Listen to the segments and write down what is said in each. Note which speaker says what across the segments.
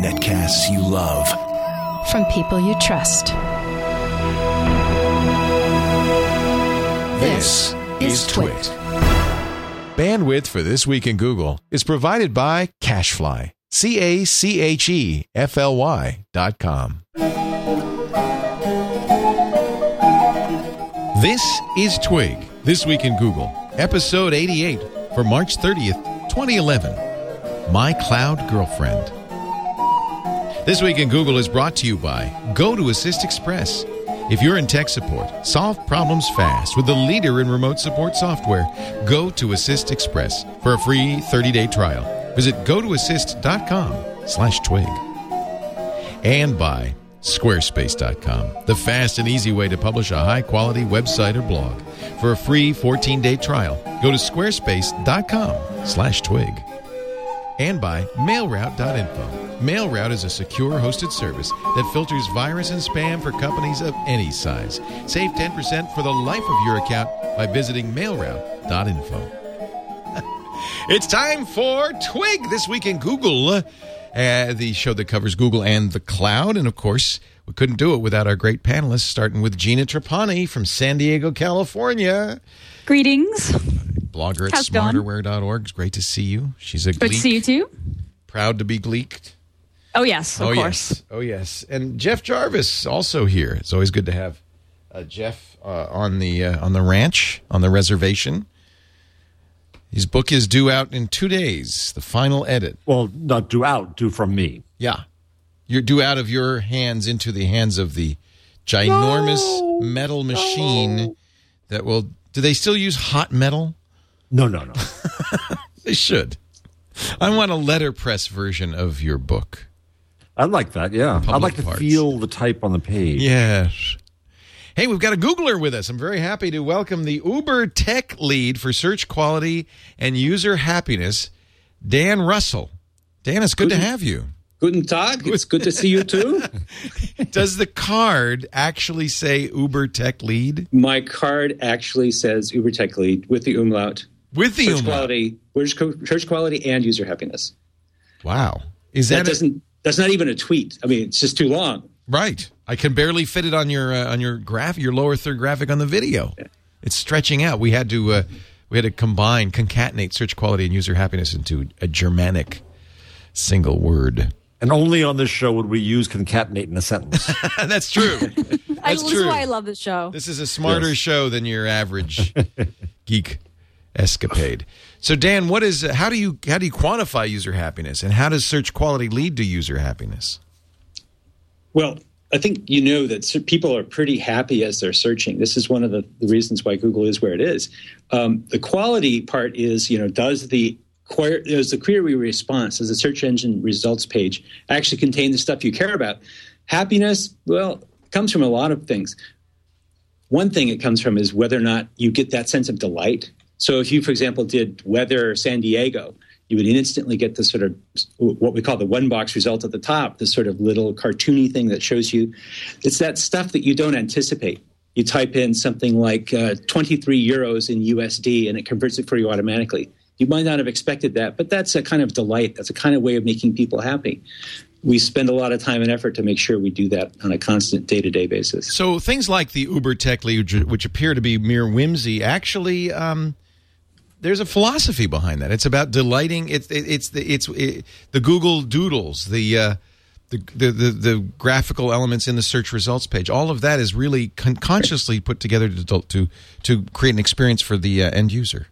Speaker 1: Netcasts you love.
Speaker 2: From people you trust.
Speaker 1: This is Twit.
Speaker 3: Bandwidth for This Week in Google is provided by Cachefly. C A C H E F L Y dot com. This is Twig, This Week in Google, episode 88 for March 30th, 2011. My Cloud Girlfriend. This Week in Google is brought to you by GoToAssist Express. If you're in tech support, solve problems fast with the leader in remote support software. GoToAssist Express for a free 30-day trial. Visit gotoassist.com slash twig. And by Squarespace.com, the fast and easy way to publish a high-quality website or blog. For a free 14-day trial, go to squarespace.com slash twig. And by MailRoute.info. MailRoute is a secure hosted service that filters virus and spam for companies of any size. Save 10% for the life of your account by visiting MailRoute.info. it's time for Twig This Week in Google, uh, the show that covers Google and the cloud. And of course, we couldn't do it without our great panelists, starting with Gina Trapani from San Diego, California.
Speaker 4: Greetings.
Speaker 3: Blogger at
Speaker 4: How's it going?
Speaker 3: smarterware.org. It's great to see you. She's a
Speaker 4: Good to see you too.
Speaker 3: Proud to be gleeked.
Speaker 4: Oh yes, of
Speaker 3: oh
Speaker 4: course.
Speaker 3: yes, oh yes, and Jeff Jarvis also here. It's always good to have uh, Jeff uh, on the uh, on the ranch on the reservation. His book is due out in two days. The final edit.
Speaker 5: Well, not due out, due from me.
Speaker 3: Yeah, you're due out of your hands into the hands of the ginormous
Speaker 5: No,
Speaker 3: metal machine that will. Do they still use hot metal?
Speaker 5: No, no, no.
Speaker 3: They should. I want a letterpress version of your book.
Speaker 5: I like that. Yeah, I'd
Speaker 3: Public
Speaker 5: like to
Speaker 3: parts.
Speaker 5: feel the type on the page.
Speaker 3: Yes. Hey, we've got a Googler with us. I'm very happy to welcome the Uber tech lead for search quality and user happiness, Dan Russell. Dan, it's good to have you.
Speaker 6: Guten Tag. It's good to see you too.
Speaker 3: Does the card actually say Uber tech lead
Speaker 6: My card actually says Uber Tech Lead with the umlaut.
Speaker 3: With the
Speaker 6: Search
Speaker 3: umlaut?
Speaker 6: quality, search search quality, and user happiness.
Speaker 3: Wow. Is
Speaker 6: That
Speaker 3: that, a-
Speaker 6: doesn't. That's not even a tweet. I mean, it's just too long.
Speaker 3: right? I can barely fit it on your uh, on your graph, your lower third graphic on the video. It's stretching out. We had to uh, we had to combine, concatenate search quality and user happiness into a Germanic single word.
Speaker 5: And only on this show would we use concatenate in a sentence.
Speaker 3: That's true. That's
Speaker 4: this
Speaker 3: true.
Speaker 4: is why I love this show.
Speaker 3: This is a smarter show than your average geek escapade. So Dan, what is how do you how do you quantify user happiness and how does search quality lead to user happiness?
Speaker 6: Well, I think you know that people are pretty happy as they're searching. This is one of the, reasons why Google is where it is. Um, the quality part is, you know, does the query, does the query response, does the search engine results page actually contain the stuff you care about? Happiness, well, comes from a lot of things. One thing it comes from is whether or not you get that sense of delight. So if you, for example, did weather San Diego, you would instantly get the sort of what we call the one box result at the top, this sort of little cartoony thing that shows you. It's that stuff that you don't anticipate. You type in something like uh, 23 euros in USD and it converts it for you automatically. You might not have expected that, but that's a kind of delight. That's a kind of way of making people happy. We spend a lot of time and effort to make sure we do that on a constant day to day basis.
Speaker 3: So things like the Uber tech lead, which appear to be mere whimsy, actually. Um, there's a philosophy behind that. It's about delighting. It's it, it's the it's it, the Google Doodles, the, uh, the the the the graphical elements in the search results page. All of that is really con- consciously put together to to to create an experience for the uh, end user.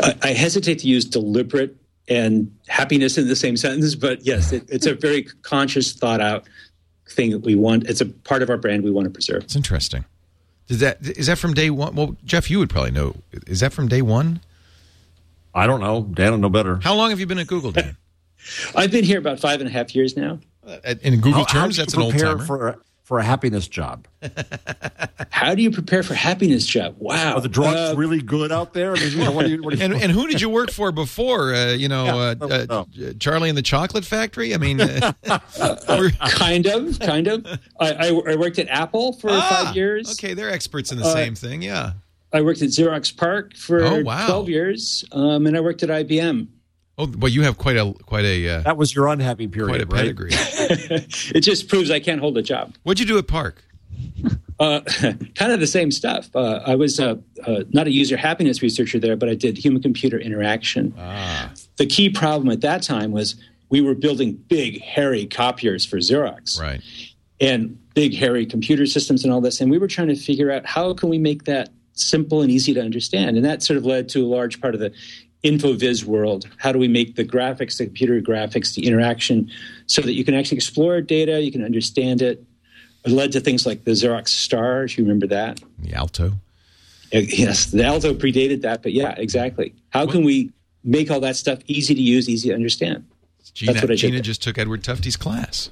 Speaker 6: I, I hesitate to use deliberate and happiness in the same sentence, but yes, it, it's a very conscious, thought out thing that we want. It's a part of our brand we want to preserve.
Speaker 3: It's interesting. Is that is that from day one? Well, Jeff, you would probably know. Is that from day one?
Speaker 5: I don't know. Dan will know better.
Speaker 3: How long have you been at Google, Dan?
Speaker 6: I've been here about five and a half years now.
Speaker 3: Uh, In Google
Speaker 5: How- how
Speaker 3: terms,
Speaker 5: do you
Speaker 3: that's an old
Speaker 5: prepare
Speaker 3: timer.
Speaker 5: for a, for a happiness job.
Speaker 6: How do you prepare for happiness job? Wow.
Speaker 5: Are the drugs
Speaker 6: Uh,
Speaker 5: really good out there? I mean, you know, what you, what
Speaker 3: and, and who did you work for before? Uh, you know,
Speaker 5: Yeah,
Speaker 3: uh,
Speaker 5: no,
Speaker 3: uh,
Speaker 5: no.
Speaker 3: Charlie and the Chocolate Factory. I mean, uh,
Speaker 6: kind of, kind of. I, I, I worked at Apple for
Speaker 3: Ah,
Speaker 6: five years.
Speaker 3: Okay, they're experts in the
Speaker 6: Uh,
Speaker 3: same thing. Yeah.
Speaker 6: I worked at Xerox PARC for
Speaker 3: Oh, wow.
Speaker 6: 12 years, um, and I worked at IBM.
Speaker 3: Oh, well, you have quite a quite a uh,
Speaker 5: That was your unhappy period,
Speaker 3: quite a
Speaker 5: right?
Speaker 3: pedigree.
Speaker 6: it just proves I can't hold a job.
Speaker 3: What'd you do at PARC?
Speaker 6: Uh, kind of the same stuff. Uh, I was uh, uh, not a user happiness researcher there, but I did human computer interaction. Ah. The key problem at that time was we were building big, hairy copiers for Xerox
Speaker 3: Right.
Speaker 6: and big, hairy computer systems and all this. And we were trying to figure out how can we make that simple and easy to understand. And that sort of led to a large part of the InfoViz world. How do we make the graphics, the computer graphics, the interaction, so that you can actually explore data, you can understand it. It led to things like the Xerox Star, if you remember that.
Speaker 3: The Alto.
Speaker 6: Uh, Yes, the Alto predated that, but yeah, exactly. How can we make all that stuff easy to use, easy to understand?
Speaker 3: Gina,
Speaker 6: That's what I
Speaker 3: Gina just took Edward Tufte's class.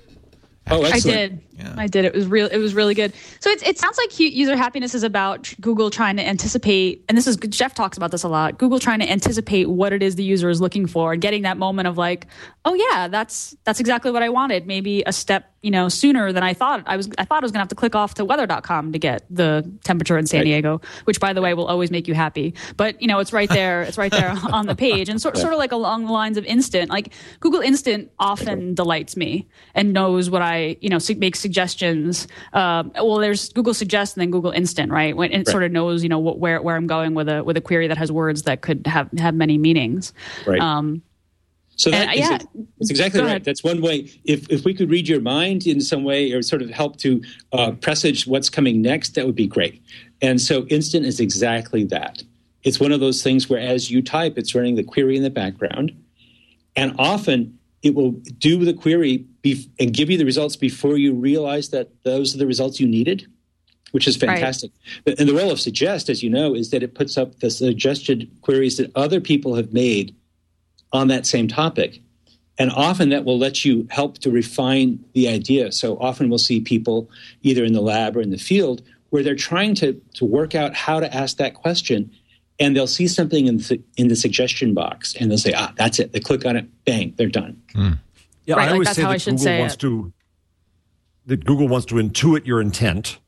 Speaker 6: Oh,
Speaker 4: I did.
Speaker 3: Yeah.
Speaker 4: I did. It was real. It was really good. So it, it sounds like user happiness is about Google trying to anticipate, and this is Jeff talks about this a lot. Google trying to anticipate what it is the user is looking for, and getting that moment of like, oh yeah, that's that's exactly what I wanted. Maybe a step you know sooner than I thought. I was I thought I was gonna have to click off to weather.com to get the temperature in San Diego, which by the way will always make you happy. But you know it's right there. It's right there on the page, and sort sort of like along the lines of Instant. Like Google Instant often delights me and knows what I you know su- makes suggestions. Um, well, there's Google Suggest and then Google Instant, right? When it sort of knows you know what, where where I'm going with a with a query that has words that could have have many meanings.
Speaker 6: Right.
Speaker 4: Um,
Speaker 6: So that
Speaker 4: And,
Speaker 6: is
Speaker 4: yeah.
Speaker 6: That's exactly right. That's one way. If if we could read your mind in some way or sort of help to uh, presage what's coming next, that would be great. And so Instant is exactly that. It's one of those things where as you type, it's running the query in the background, and often it will do the query bef- and give you the results before you realize that those are the results you needed, which is fantastic. But- And the role of Suggest, as you know, is that it puts up the suggested queries that other people have made on that same topic. And often that will let you help to refine the idea. So often we'll see people either in the lab or in the field where they're trying to, to work out how to ask that question. And they'll see something in the, in the suggestion box and they'll say, ah, that's it. They click on it, bang, they're done.
Speaker 5: Yeah,
Speaker 4: Right,
Speaker 5: I
Speaker 4: like
Speaker 5: always
Speaker 4: that's
Speaker 5: say
Speaker 4: how
Speaker 5: that
Speaker 4: I
Speaker 5: Google
Speaker 4: say
Speaker 5: wants
Speaker 4: it.
Speaker 5: to that Google wants to intuit your intent,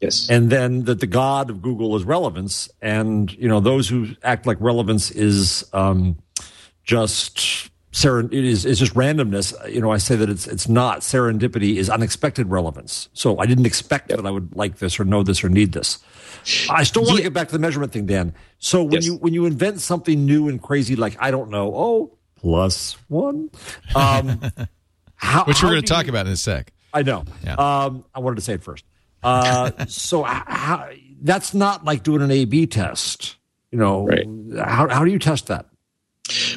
Speaker 6: Yes.
Speaker 5: and then that the god of Google is relevance, and you know those who act like relevance is um, just seren- it is it's just randomness. You know, I say that it's it's not serendipity is unexpected relevance. So I didn't expect that I would like this or know this or need this. I still want to get back to the measurement thing, Dan. So when
Speaker 6: Yes.
Speaker 5: you when you invent something new and crazy, like I don't know, oh plus one, um, how,
Speaker 3: Which we're going to talk
Speaker 5: you-
Speaker 3: about in a sec.
Speaker 5: I know.
Speaker 3: Yeah.
Speaker 5: Um, I wanted to say it first. Uh, so how, that's not like doing an A/B test. You know,
Speaker 6: Right.
Speaker 5: how how do you test that?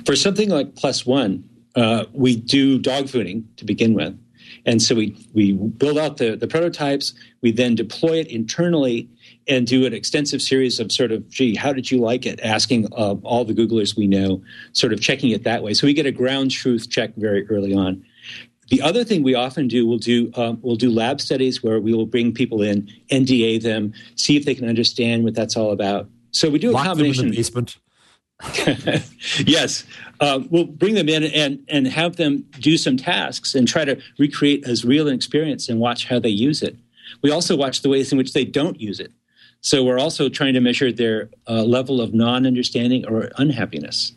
Speaker 6: For something like plus one, uh, we do dog fooding to begin with. And so we, we build out the, the prototypes, we then deploy it internally and do an extensive series of sort of, gee, how did you like it? Asking uh, all the Googlers we know, sort of checking it that way. So we get a ground truth check very early on. The other thing we often do, we'll do um, we'll do lab studies where we will bring people in, NDA them, see if they can understand what that's all about. So we do a
Speaker 5: Lock them in
Speaker 6: combination.
Speaker 5: the basement.
Speaker 6: yes, uh, we'll bring them in and and have them do some tasks and try to recreate as real an experience and watch how they use it. We also watch the ways in which they don't use it. So we're also trying to measure their uh, level of non-understanding or unhappiness.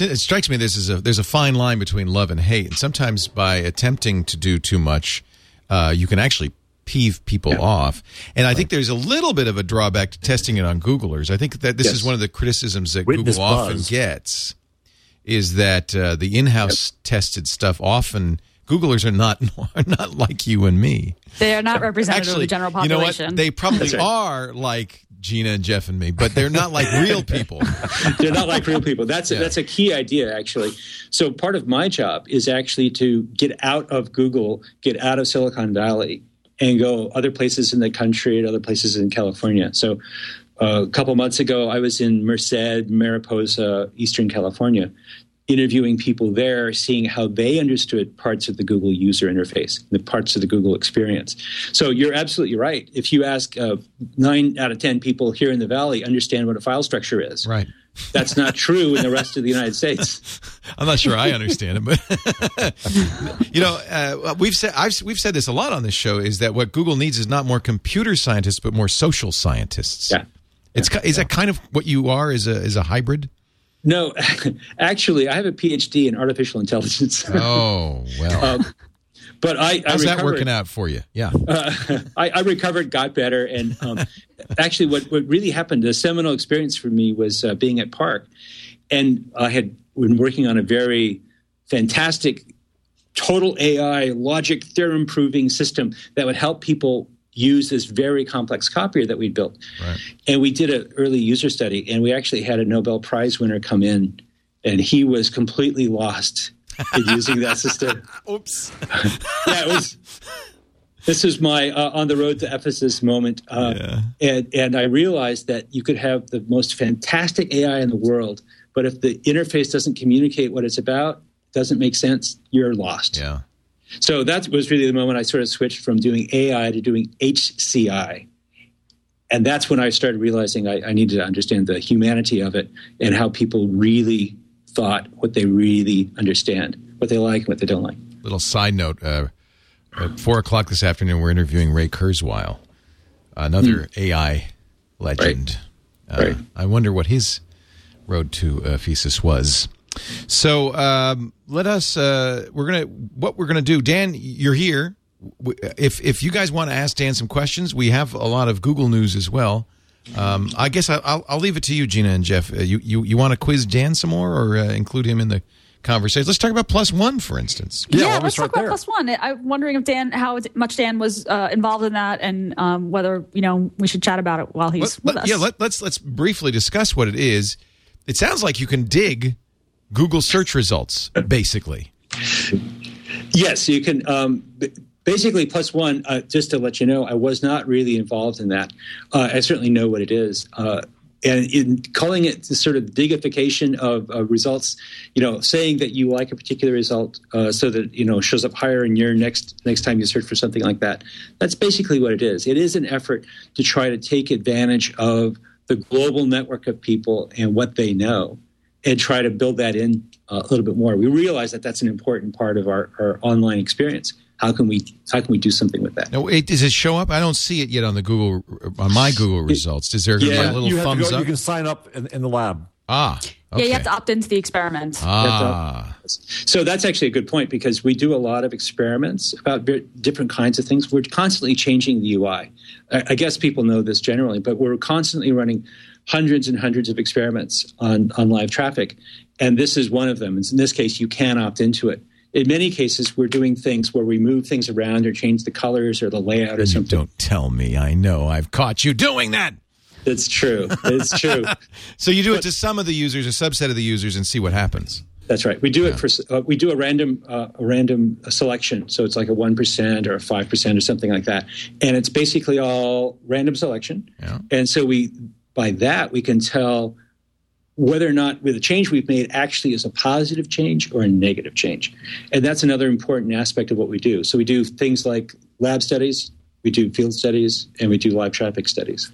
Speaker 3: It strikes me this is a there's a fine line between love and hate, and sometimes by attempting to do too much, uh, you can actually peeve people off. And I think there's a little bit of a drawback to testing it on Googlers. I think that this
Speaker 6: Yes.
Speaker 3: is one of the criticisms that
Speaker 5: Witness
Speaker 3: Google often gets is that uh, the in-house tested stuff often Googlers are not are not like you and me.
Speaker 4: they are not representative of the general population.
Speaker 3: you know
Speaker 4: population.
Speaker 3: what? They probably
Speaker 6: right.
Speaker 3: are like Gina and Jeff and me, but they're not like real people.
Speaker 6: They're not like real people. That's
Speaker 3: Yeah.
Speaker 6: that's a key idea, actually. So part of my job is actually to get out of Google, get out of Silicon Valley, and go other places in the country and other places in California. So uh, a couple months ago, I was in Merced, Mariposa, Eastern California, interviewing people there, seeing how they understood parts of the Google user interface, the parts of the Google experience. So you're absolutely right. If you ask uh, nine out of 10 people here in the Valley understand what a file structure is,
Speaker 3: Right.
Speaker 6: That's not true in the rest of the United States.
Speaker 3: I'm not sure I understand it, but you know, uh, we've said I've, we've said this a lot on this show is that what Google needs is not more computer scientists, but more social scientists.
Speaker 6: Yeah.
Speaker 3: It's ki is that kind of what you are as a as a hybrid?
Speaker 6: No, actually, I have a PhD in artificial intelligence.
Speaker 3: Oh well.
Speaker 6: um, but I,
Speaker 3: How's
Speaker 6: I
Speaker 3: that working out for you? Yeah.
Speaker 6: Uh, I, I recovered, got better, and um, actually, what what really happened, the seminal experience for me was uh, being at PARC, and I had been working on a very fantastic total AI logic theorem proving system that would help people use this very complex copier that we built.
Speaker 3: Right.
Speaker 6: And we did an early user study, and we actually had a Nobel Prize winner come in, and he was completely lost using that system.
Speaker 3: Oops.
Speaker 6: yeah, it was. This is my uh, on the road to Ephesus moment, uh,
Speaker 3: Yeah.
Speaker 6: and and I realized that you could have the most fantastic AI in the world, but if the interface doesn't communicate what it's about, doesn't make sense, you're lost.
Speaker 3: Yeah.
Speaker 6: So that was really the moment I sort of switched from doing AI to doing HCI. And that's when I started realizing I, I needed to understand the humanity of it and how people really thought what they really understand, what they like and what they don't like.
Speaker 3: Little side note: uh, at four o'clock this afternoon, we're interviewing Ray Kurzweil, another AI legend. Uh,
Speaker 6: Hmm. Right.
Speaker 3: I wonder what his road to uh, Ephesus was. So um, let us. Uh, we're gonna. What we're gonna do, Dan? You're here. If if you guys want to ask Dan some questions, we have a lot of Google news as well. Um, I guess I, I'll I'll leave it to you, Gina and Jeff. Uh, you you you want to quiz Dan some more, or uh, include him in the conversation? Let's talk about plus one, for instance.
Speaker 5: Yeah,
Speaker 4: Yeah,
Speaker 5: why don't we
Speaker 4: let's
Speaker 5: start
Speaker 4: talk about
Speaker 5: there?
Speaker 4: plus one. I'm wondering if Dan, how much Dan was uh, involved in that, and um, whether you know we should chat about it while he's
Speaker 3: Let-
Speaker 4: with
Speaker 3: let-
Speaker 4: us.
Speaker 3: yeah, let, let's let's briefly discuss what it is. It sounds like you can dig Google search results, basically.
Speaker 6: Yes, you can. Um, b- basically, plus one, uh, just to let you know, I was not really involved in that. Uh, I certainly know what it is. Uh, and in calling it the sort of digification of uh, results, you know, saying that you like a particular result uh, so that you know shows up higher in your next next time you search for something like that. That's basically what it is. It is an effort to try to take advantage of the global network of people and what they know, and try to build that in uh, a little bit more. We realize that that's an important part of our, our online experience. How can we how can we do something with that?
Speaker 3: Now, wait, does it show up? I don't see it yet on the Google on my Google results. Is there a little
Speaker 5: you
Speaker 3: thumbs
Speaker 5: go,
Speaker 3: up?
Speaker 5: You can sign up in, in the lab.
Speaker 3: ah,
Speaker 4: Yeah, you have to opt into the experiment.
Speaker 3: ah,
Speaker 6: So that's actually a good point because we do a lot of experiments about different kinds of things. We're constantly changing the UI. I, I guess people know this generally, but we're constantly running hundreds and hundreds of experiments on, on live traffic. And this is one of them. And in this case, you can opt into it. In many cases, we're doing things where we move things around or change the colors or the layout or something.
Speaker 3: don't tell me. I know. I've caught you doing that.
Speaker 6: It's true. It's true.
Speaker 3: So you do it to some of the users, a subset of the users, and see what happens.
Speaker 6: That's right. We do it for uh, we do a random uh, a random selection. So it's like a one percent or a five percent or something like that, and it's basically all random selection.
Speaker 3: Yeah.
Speaker 6: And so we by that we can tell whether or not with the change we've made actually is a positive change or a negative change, and that's another important aspect of what we do. So we do things like lab studies, we do field studies, and we do live traffic studies.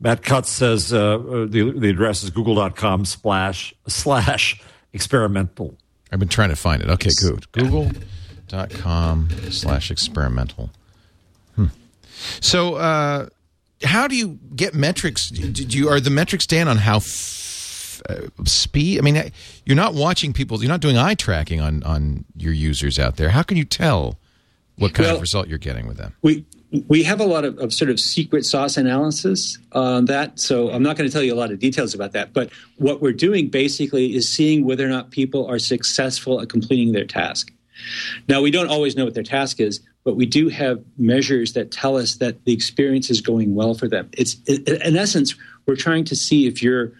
Speaker 5: Matt Cutts says uh, uh, the, the address is google.com slash, slash experimental.
Speaker 3: I've been trying to find it. Okay, good. Google.com slash experimental. Hmm. So, uh, how do you get metrics? Did you are the metrics Dan on how f- uh, speed? I mean, you're not watching people. You're not doing eye tracking on on your users out there. How can you tell what kind
Speaker 6: Well-
Speaker 3: of result you're getting with them?
Speaker 6: we we have a lot of, of sort of secret sauce analysis on that so i'm not going to tell you a lot of details about that but what we're doing basically is seeing whether or not people are successful at completing their task now we don't always know what their task is but we do have measures that tell us that the experience is going well for them it's in essence we're trying to see if you're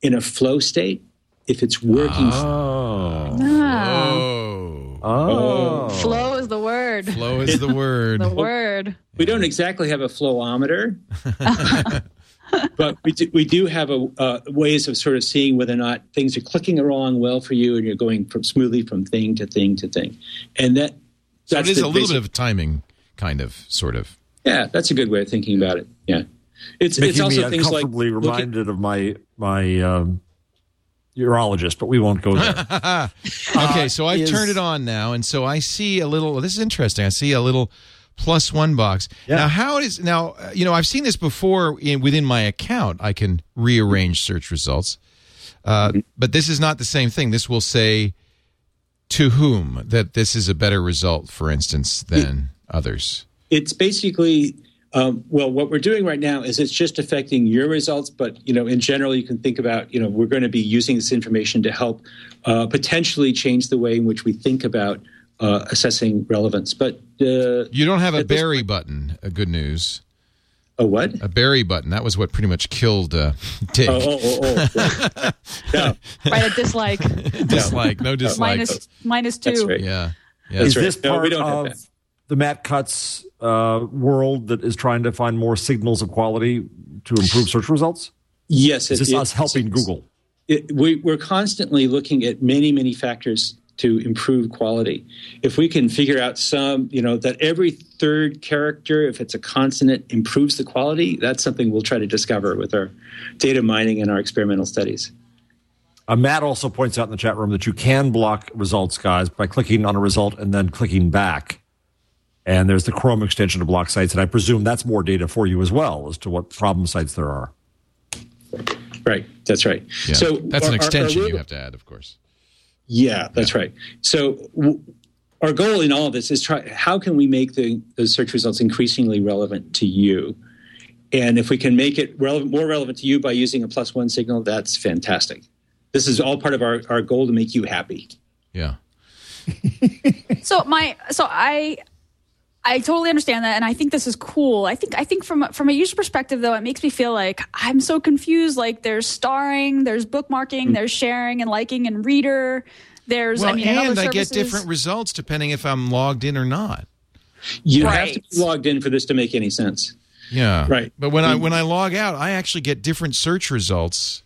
Speaker 6: in a flow state if it's working
Speaker 5: Oh.
Speaker 4: Ah,
Speaker 3: Oh,
Speaker 5: Oh.
Speaker 4: flow is the word.
Speaker 3: flow is the word.
Speaker 4: The word.
Speaker 6: we don't exactly have a flowometer, but we do, we do have a, uh, ways of sort of seeing whether or not things are clicking along well for you, and you're going from smoothly from thing to thing to thing, and that
Speaker 3: So it
Speaker 6: that's
Speaker 3: is a little
Speaker 6: basic-
Speaker 3: bit of timing, kind of, sort of.
Speaker 6: yeah. That's a good way of thinking about it. Yeah, it's
Speaker 5: Making
Speaker 6: it's also
Speaker 5: me
Speaker 6: things like
Speaker 5: uncomfortably
Speaker 6: looking-
Speaker 5: reminded of my my um, urologist, but we won't go there.
Speaker 3: Okay, so I've
Speaker 5: is-
Speaker 3: turned it on now, and so I see a little. This is interesting. I see a little plus one box.
Speaker 5: Yeah.
Speaker 3: Now, how it is now? uh, You know, I've seen this before in, within my account. I can rearrange search results. Uh, but this is not the same thing. This will say to whom that this is a better result, for instance, than others.
Speaker 6: It's basically um, well, what we're doing right now is it's just affecting your results, but you know, in general, you can think about you know we're going to be using this information to help uh, potentially change the way in which we think about uh, assessing relevance. But uh,
Speaker 3: You don't have a bury
Speaker 6: point-
Speaker 3: button. A good news.
Speaker 6: A what?
Speaker 3: A bury button. That was what pretty much killed uh, Digg.
Speaker 6: Oh, oh, oh, oh right. no,
Speaker 4: Right, a dislike
Speaker 3: dislike. No dislike.
Speaker 4: minus minus two.
Speaker 6: that's right.
Speaker 3: Yeah. Yeah.
Speaker 5: Is
Speaker 6: right.
Speaker 5: this
Speaker 6: No, we
Speaker 5: part
Speaker 6: don't have
Speaker 5: of the Matt Cutts uh, world that is trying to find more signals of quality to improve search results?
Speaker 6: Yes,
Speaker 5: Is
Speaker 6: it-
Speaker 5: this
Speaker 6: it-
Speaker 5: us helping
Speaker 6: it's-
Speaker 5: Google?
Speaker 6: it, we, we're constantly looking at many, many factors to improve quality. If we can figure out some, you know, that every third character, if it's a consonant, improves the quality, that's something we'll try to discover with our data mining and our experimental studies.
Speaker 5: Uh, Matt also points out in the chat room that you can block results, guys, by clicking on a result and then clicking back. And there's the Chrome extension to block sites, and I presume that's more data for you as well as to what problem sites there are.
Speaker 6: Right, that's right.
Speaker 3: Yeah.
Speaker 6: So
Speaker 3: that's
Speaker 6: our-
Speaker 3: an
Speaker 6: our- our
Speaker 3: extension you have to add, of course.
Speaker 6: Yeah, that's right. So w- our goal in all of this is try how can we make the, the search results increasingly relevant to you? And if we can make it relevant, more relevant to you by using a plus one signal, that's fantastic. This is all part of our, our goal to make you happy.
Speaker 3: Yeah.
Speaker 4: So my so I I totally understand that and I think this is cool. I think I think from from a user perspective though it makes me feel like I'm so confused like there's starring, there's bookmarking, mm. there's sharing and liking and reader. There's
Speaker 3: Well,
Speaker 4: I mean and
Speaker 3: and I get different results depending if I'm logged in or not.
Speaker 6: You have to be logged in for this to make any sense.
Speaker 3: Yeah.
Speaker 6: Right.
Speaker 3: But when I mm. when I log out, I actually get different search results.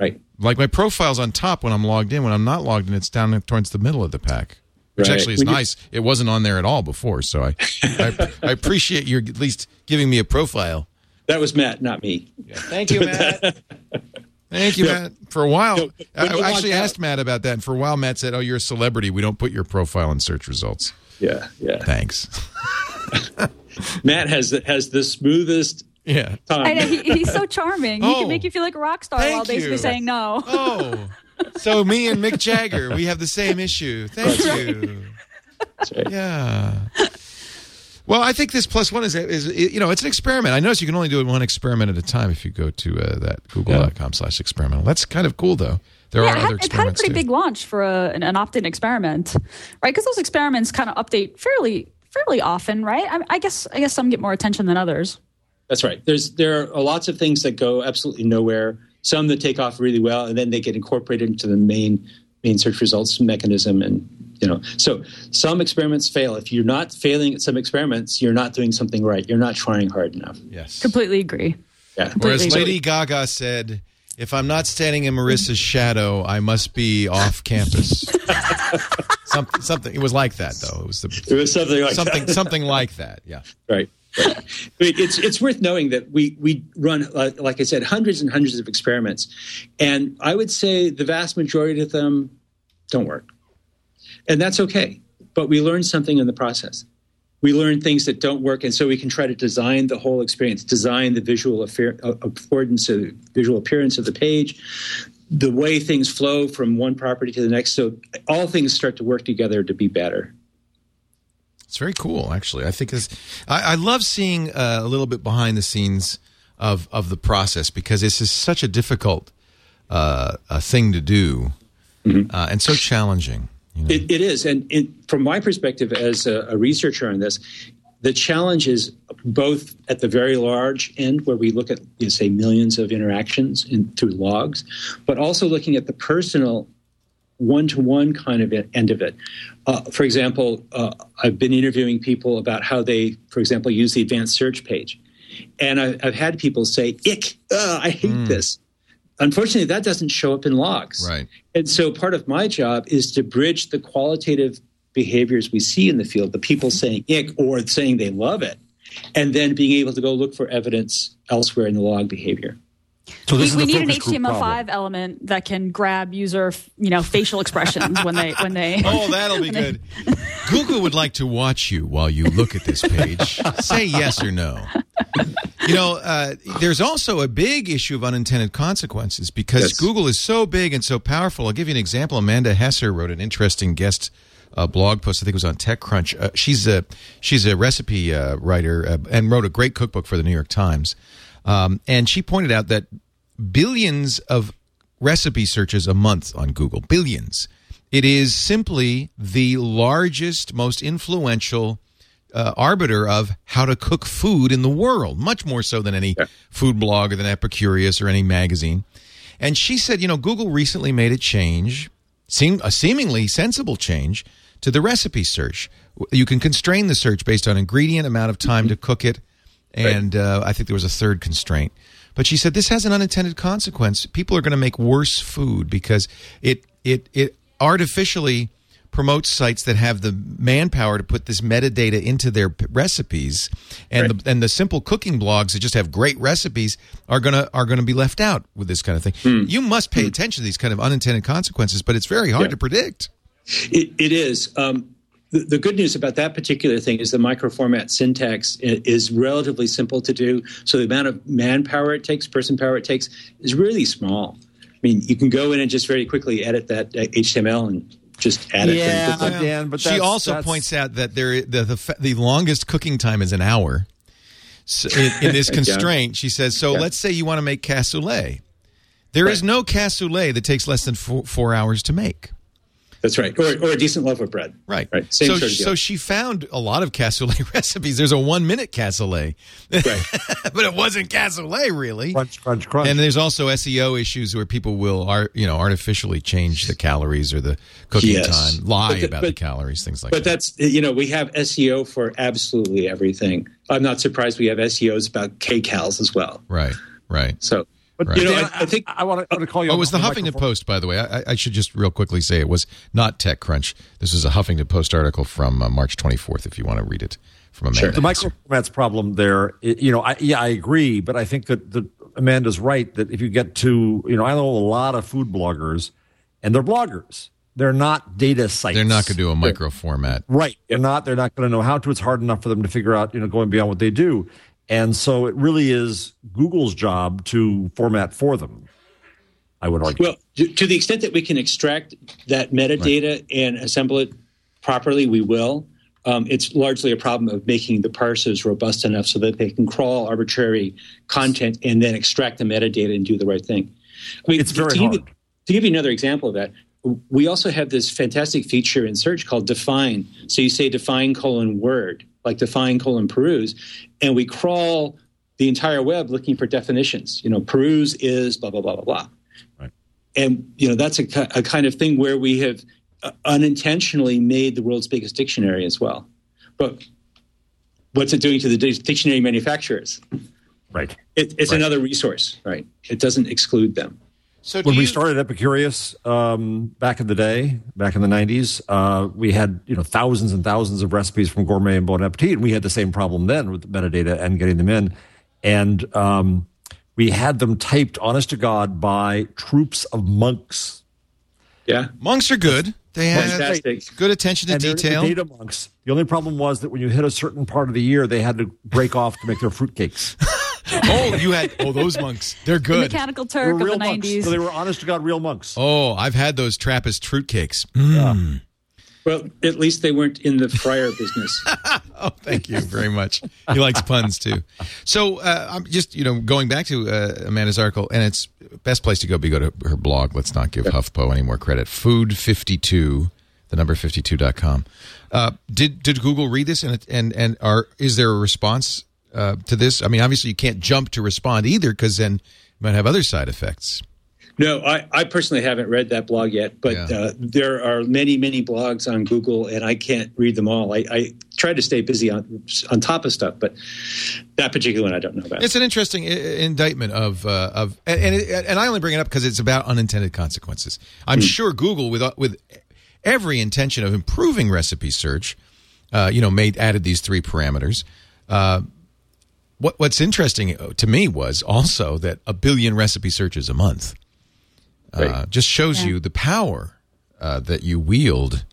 Speaker 6: Right.
Speaker 3: Like my profile's on top when I'm logged in. When I'm not logged in, it's down towards the middle of the pack. Which
Speaker 6: Right.
Speaker 3: actually is
Speaker 6: When you-
Speaker 3: nice. It wasn't on there at all before, so I, I I appreciate you at least giving me a profile.
Speaker 6: That was Matt, not me.
Speaker 3: Thank you, Matt. Thank you, Matt. For a while,
Speaker 6: No,
Speaker 3: I,
Speaker 6: when you
Speaker 3: I actually
Speaker 6: log out-
Speaker 3: asked Matt about that, and for a while, Matt said, "Oh, you're a celebrity. We don't put your profile in search results."
Speaker 6: Yeah, yeah.
Speaker 3: Thanks.
Speaker 6: Matt has has the smoothest
Speaker 3: Yeah.
Speaker 6: tongue.
Speaker 4: I know he, he's so charming. He
Speaker 3: Oh.
Speaker 4: can make you feel like a rock star
Speaker 3: Thank
Speaker 4: while basically
Speaker 3: you.
Speaker 4: saying no.
Speaker 3: Oh, so me and Mick Jagger, we have the same issue. Thank you.
Speaker 6: That's right.
Speaker 3: Yeah. Well, I think this plus one is, is you know it's an experiment. I notice you can only do it one experiment at a time if you go to uh, that google.com slash experimental. That's kind of cool though. There
Speaker 4: Yeah,
Speaker 3: are
Speaker 4: it
Speaker 3: other
Speaker 4: had, it had a pretty
Speaker 3: too.
Speaker 4: big launch for a, an, an opt-in experiment, right? Because those experiments kind of update fairly fairly often, right? I, I guess I guess some get more attention than others.
Speaker 6: That's right. There's there are lots of things that go absolutely nowhere. Some that take off really well, and then they get incorporated into the main main search results mechanism. And you know, so some experiments fail. If you're not failing at some experiments, you're not doing something right. You're not trying hard enough.
Speaker 3: Yes.
Speaker 4: Completely agree.
Speaker 6: Yeah.
Speaker 3: Whereas
Speaker 4: completely.
Speaker 3: Lady Gaga said, "If I'm not standing in Marissa's shadow, I must be off campus." something, something. It was like that though. It was the,
Speaker 6: It was something like
Speaker 3: something,
Speaker 6: that.
Speaker 3: something like that. Yeah.
Speaker 6: Right. it's it's worth knowing that we we run like I said hundreds and hundreds of experiments, and I would say the vast majority of them don't work, and that's okay. But we learn something in the process. We learn things that don't work, and so we can try to design the whole experience, design the visual uh, affordance, of visual appearance of the page, the way things flow from one property to the next. So all things start to work together to be better.
Speaker 3: It's very cool, actually. I think it's, I, I love seeing uh, a little bit behind the scenes of of the process because this is such a difficult uh, a thing to do uh, and so challenging. You know?
Speaker 6: It, it is, and it, from my perspective as a, a researcher on this, the challenge is both at the very large end, where we look at, you know, say, millions of interactions in, through logs, but also looking at the personal, one-to-one kind of end of it. Uh, for example, uh, I've been interviewing people about how they, for example, use the advanced search page, and I, I've had people say, "Ick, ugh, I hate this." Unfortunately, that doesn't show up in logs.
Speaker 3: Right.
Speaker 6: And so part of my job is to bridge the qualitative behaviors we see in the field, the people saying ick or saying they love it, and then being able to go look for evidence elsewhere in the log behavior.
Speaker 5: So
Speaker 4: We,
Speaker 5: is
Speaker 4: we need an HTML5
Speaker 5: problem.
Speaker 4: element that can grab user, you know, facial expressions when they when they.
Speaker 3: Oh, that'll be good. Google would like to watch you while you look at this page. Say yes or no. You know, uh, there's also a big issue of unintended consequences because
Speaker 6: Yes.
Speaker 3: Google is so big and so powerful. I'll give you an example. Amanda Hesser wrote an interesting guest uh, blog post. I think it was on TechCrunch. Uh, she's a she's a recipe uh, writer uh, and wrote a great cookbook for the New York Times. Um, and she pointed out that billions of recipe searches a month on Google, billions. It is simply the largest, most influential uh, arbiter of how to cook food in the world, much more so than any food blog or than Epicurious or any magazine. And she said, you know, Google recently made a change, seem a seemingly sensible change to the recipe search. You can constrain the search based on ingredient, amount of time to cook it, and uh, I think there was a third constraint. But she said this has an unintended consequence. People are going to make worse food because it it it artificially promotes sites that have the manpower to put this metadata into their p- recipes, and the, and the simple cooking blogs that just have great recipes are gonna are gonna be left out with this kind of thing. You must pay attention to these kind of unintended consequences, but it's very hard
Speaker 6: Yeah.
Speaker 3: to predict.
Speaker 6: It, it is. Um, the, the good news about that particular thing is the microformat syntax is relatively simple to do. So the amount of manpower it takes, person power it takes, is really small. I mean, you can go in and just very quickly edit that uh, HTML and just add it. very
Speaker 5: Yeah. Dan, but
Speaker 3: she also
Speaker 5: that's-
Speaker 3: points out that there the the, the longest cooking time is an hour. So in, in this constraint, she says. So
Speaker 6: Yeah.
Speaker 3: let's say you want to make cassoulet. There is
Speaker 6: Right.
Speaker 3: no cassoulet that takes less than four, four hours to make.
Speaker 6: That's right. Or, or a decent loaf of bread.
Speaker 3: Right.
Speaker 6: Right. Same
Speaker 3: so,
Speaker 6: sort of deal.
Speaker 3: so she found a lot of cassoulet recipes. There's a one minute cassoulet,
Speaker 6: Right.
Speaker 3: but it wasn't cassoulet really.
Speaker 5: Crunch, crunch, crunch.
Speaker 3: And there's also SEO issues where people will, art, you know, artificially change the calories or the cooking
Speaker 6: Yes.
Speaker 3: time, lie
Speaker 6: the-
Speaker 3: about the calories, things like
Speaker 6: But
Speaker 3: that.
Speaker 6: But that's you know we have SEO for absolutely everything. I'm not surprised we have SEOs about kcals as well.
Speaker 3: Right. Right.
Speaker 6: So,
Speaker 5: But
Speaker 3: Right.
Speaker 6: you know, I, I think
Speaker 5: I, want to call you.
Speaker 3: Oh, it was the
Speaker 5: the
Speaker 3: Huffington
Speaker 5: microphone.
Speaker 3: Post, by the way. I, I should just real quickly say it was not TechCrunch. This was a Huffington Post article from uh, March 24th. If you want to read it from Amanda.
Speaker 6: Sure.
Speaker 5: The microformats problem there, you know, I, yeah, I agree, but I think that the, Amanda's right that if you get to, you know, I know a lot of food bloggers, and they're bloggers. They're not data sites.
Speaker 3: They're not going to do a micro format.
Speaker 5: Right. They're not. They're not going to know how to. It's hard enough for them to figure out, you know, going beyond what they do. And so it really is Google's job to format for them. I would argue.
Speaker 6: well to, the extent that we can extract that metadata and assemble it properly, we will. Um, it's largely a problem of making the parsers robust enough so that they can crawl arbitrary content and then extract the metadata and do the right thing. I mean,
Speaker 5: It's very
Speaker 6: to give you-
Speaker 5: hard.
Speaker 6: to give you another example of that, we also have this fantastic feature in search called define. So you say define colon word, like define colon peruse, and we crawl the entire web looking for definitions. You know, peruse is blah, blah, blah, blah, blah.
Speaker 5: Right.
Speaker 6: And, you know, that's a, a kind of thing where we have uh, unintentionally made the world's biggest dictionary as well. But what's it doing to the dictionary manufacturers?
Speaker 5: right.
Speaker 6: It, it's
Speaker 5: Right.
Speaker 6: another resource, right? It doesn't exclude them.
Speaker 3: So
Speaker 5: when we
Speaker 3: you-
Speaker 5: started Epicurious um, back in the day, back in the '90s, uh, we had you know thousands and thousands of recipes from Gourmet and Bon Appetit, and we had the same problem then with metadata and getting them in, and um, we had them typed, honest to God, by troops of monks.
Speaker 6: Yeah.
Speaker 3: monks are good. They have good attention to
Speaker 5: And
Speaker 3: detail.
Speaker 5: the data monks. The only problem was that when you hit a certain part of the year, they had to break off to make their fruitcakes.
Speaker 3: oh, you had oh those monks. They're
Speaker 4: The
Speaker 3: good.
Speaker 4: Mechanical
Speaker 5: They were
Speaker 4: Turk of
Speaker 5: real
Speaker 4: the 90s.
Speaker 5: So they were honest to God real monks.
Speaker 3: Oh, I've had those Trappist fruitcakes. Mm.
Speaker 6: Well, at least they weren't in the friar business.
Speaker 3: Oh, thank you very much. He likes puns too. So uh, I'm just you know going back to uh, Amanda's article, and it's best place to go be go to her blog. Let's not give HuffPo any more credit. Food fifty two, the number fifty two dot com. Uh, did did Google read this and and and are is there a response uh, to this? I mean, obviously you can't jump to respond either because then you might have other side effects.
Speaker 6: No, I, I personally haven't read that blog yet, but
Speaker 3: Yeah.
Speaker 6: uh, there are many, many blogs on Google, and I can't read them all. I, I try to stay busy on on top of stuff, but that particular one I don't know about.
Speaker 3: It's an interesting I- indictment of uh, of and and, it, and I only bring it up because it's about unintended consequences. I'm sure Google with with every intention of improving recipe search, uh, you know, made added these three parameters. Uh, what what's interesting to me was also that a billion recipe searches a month uh,
Speaker 6: Right.
Speaker 3: just shows
Speaker 4: Yeah.
Speaker 3: you the power uh, that you wield.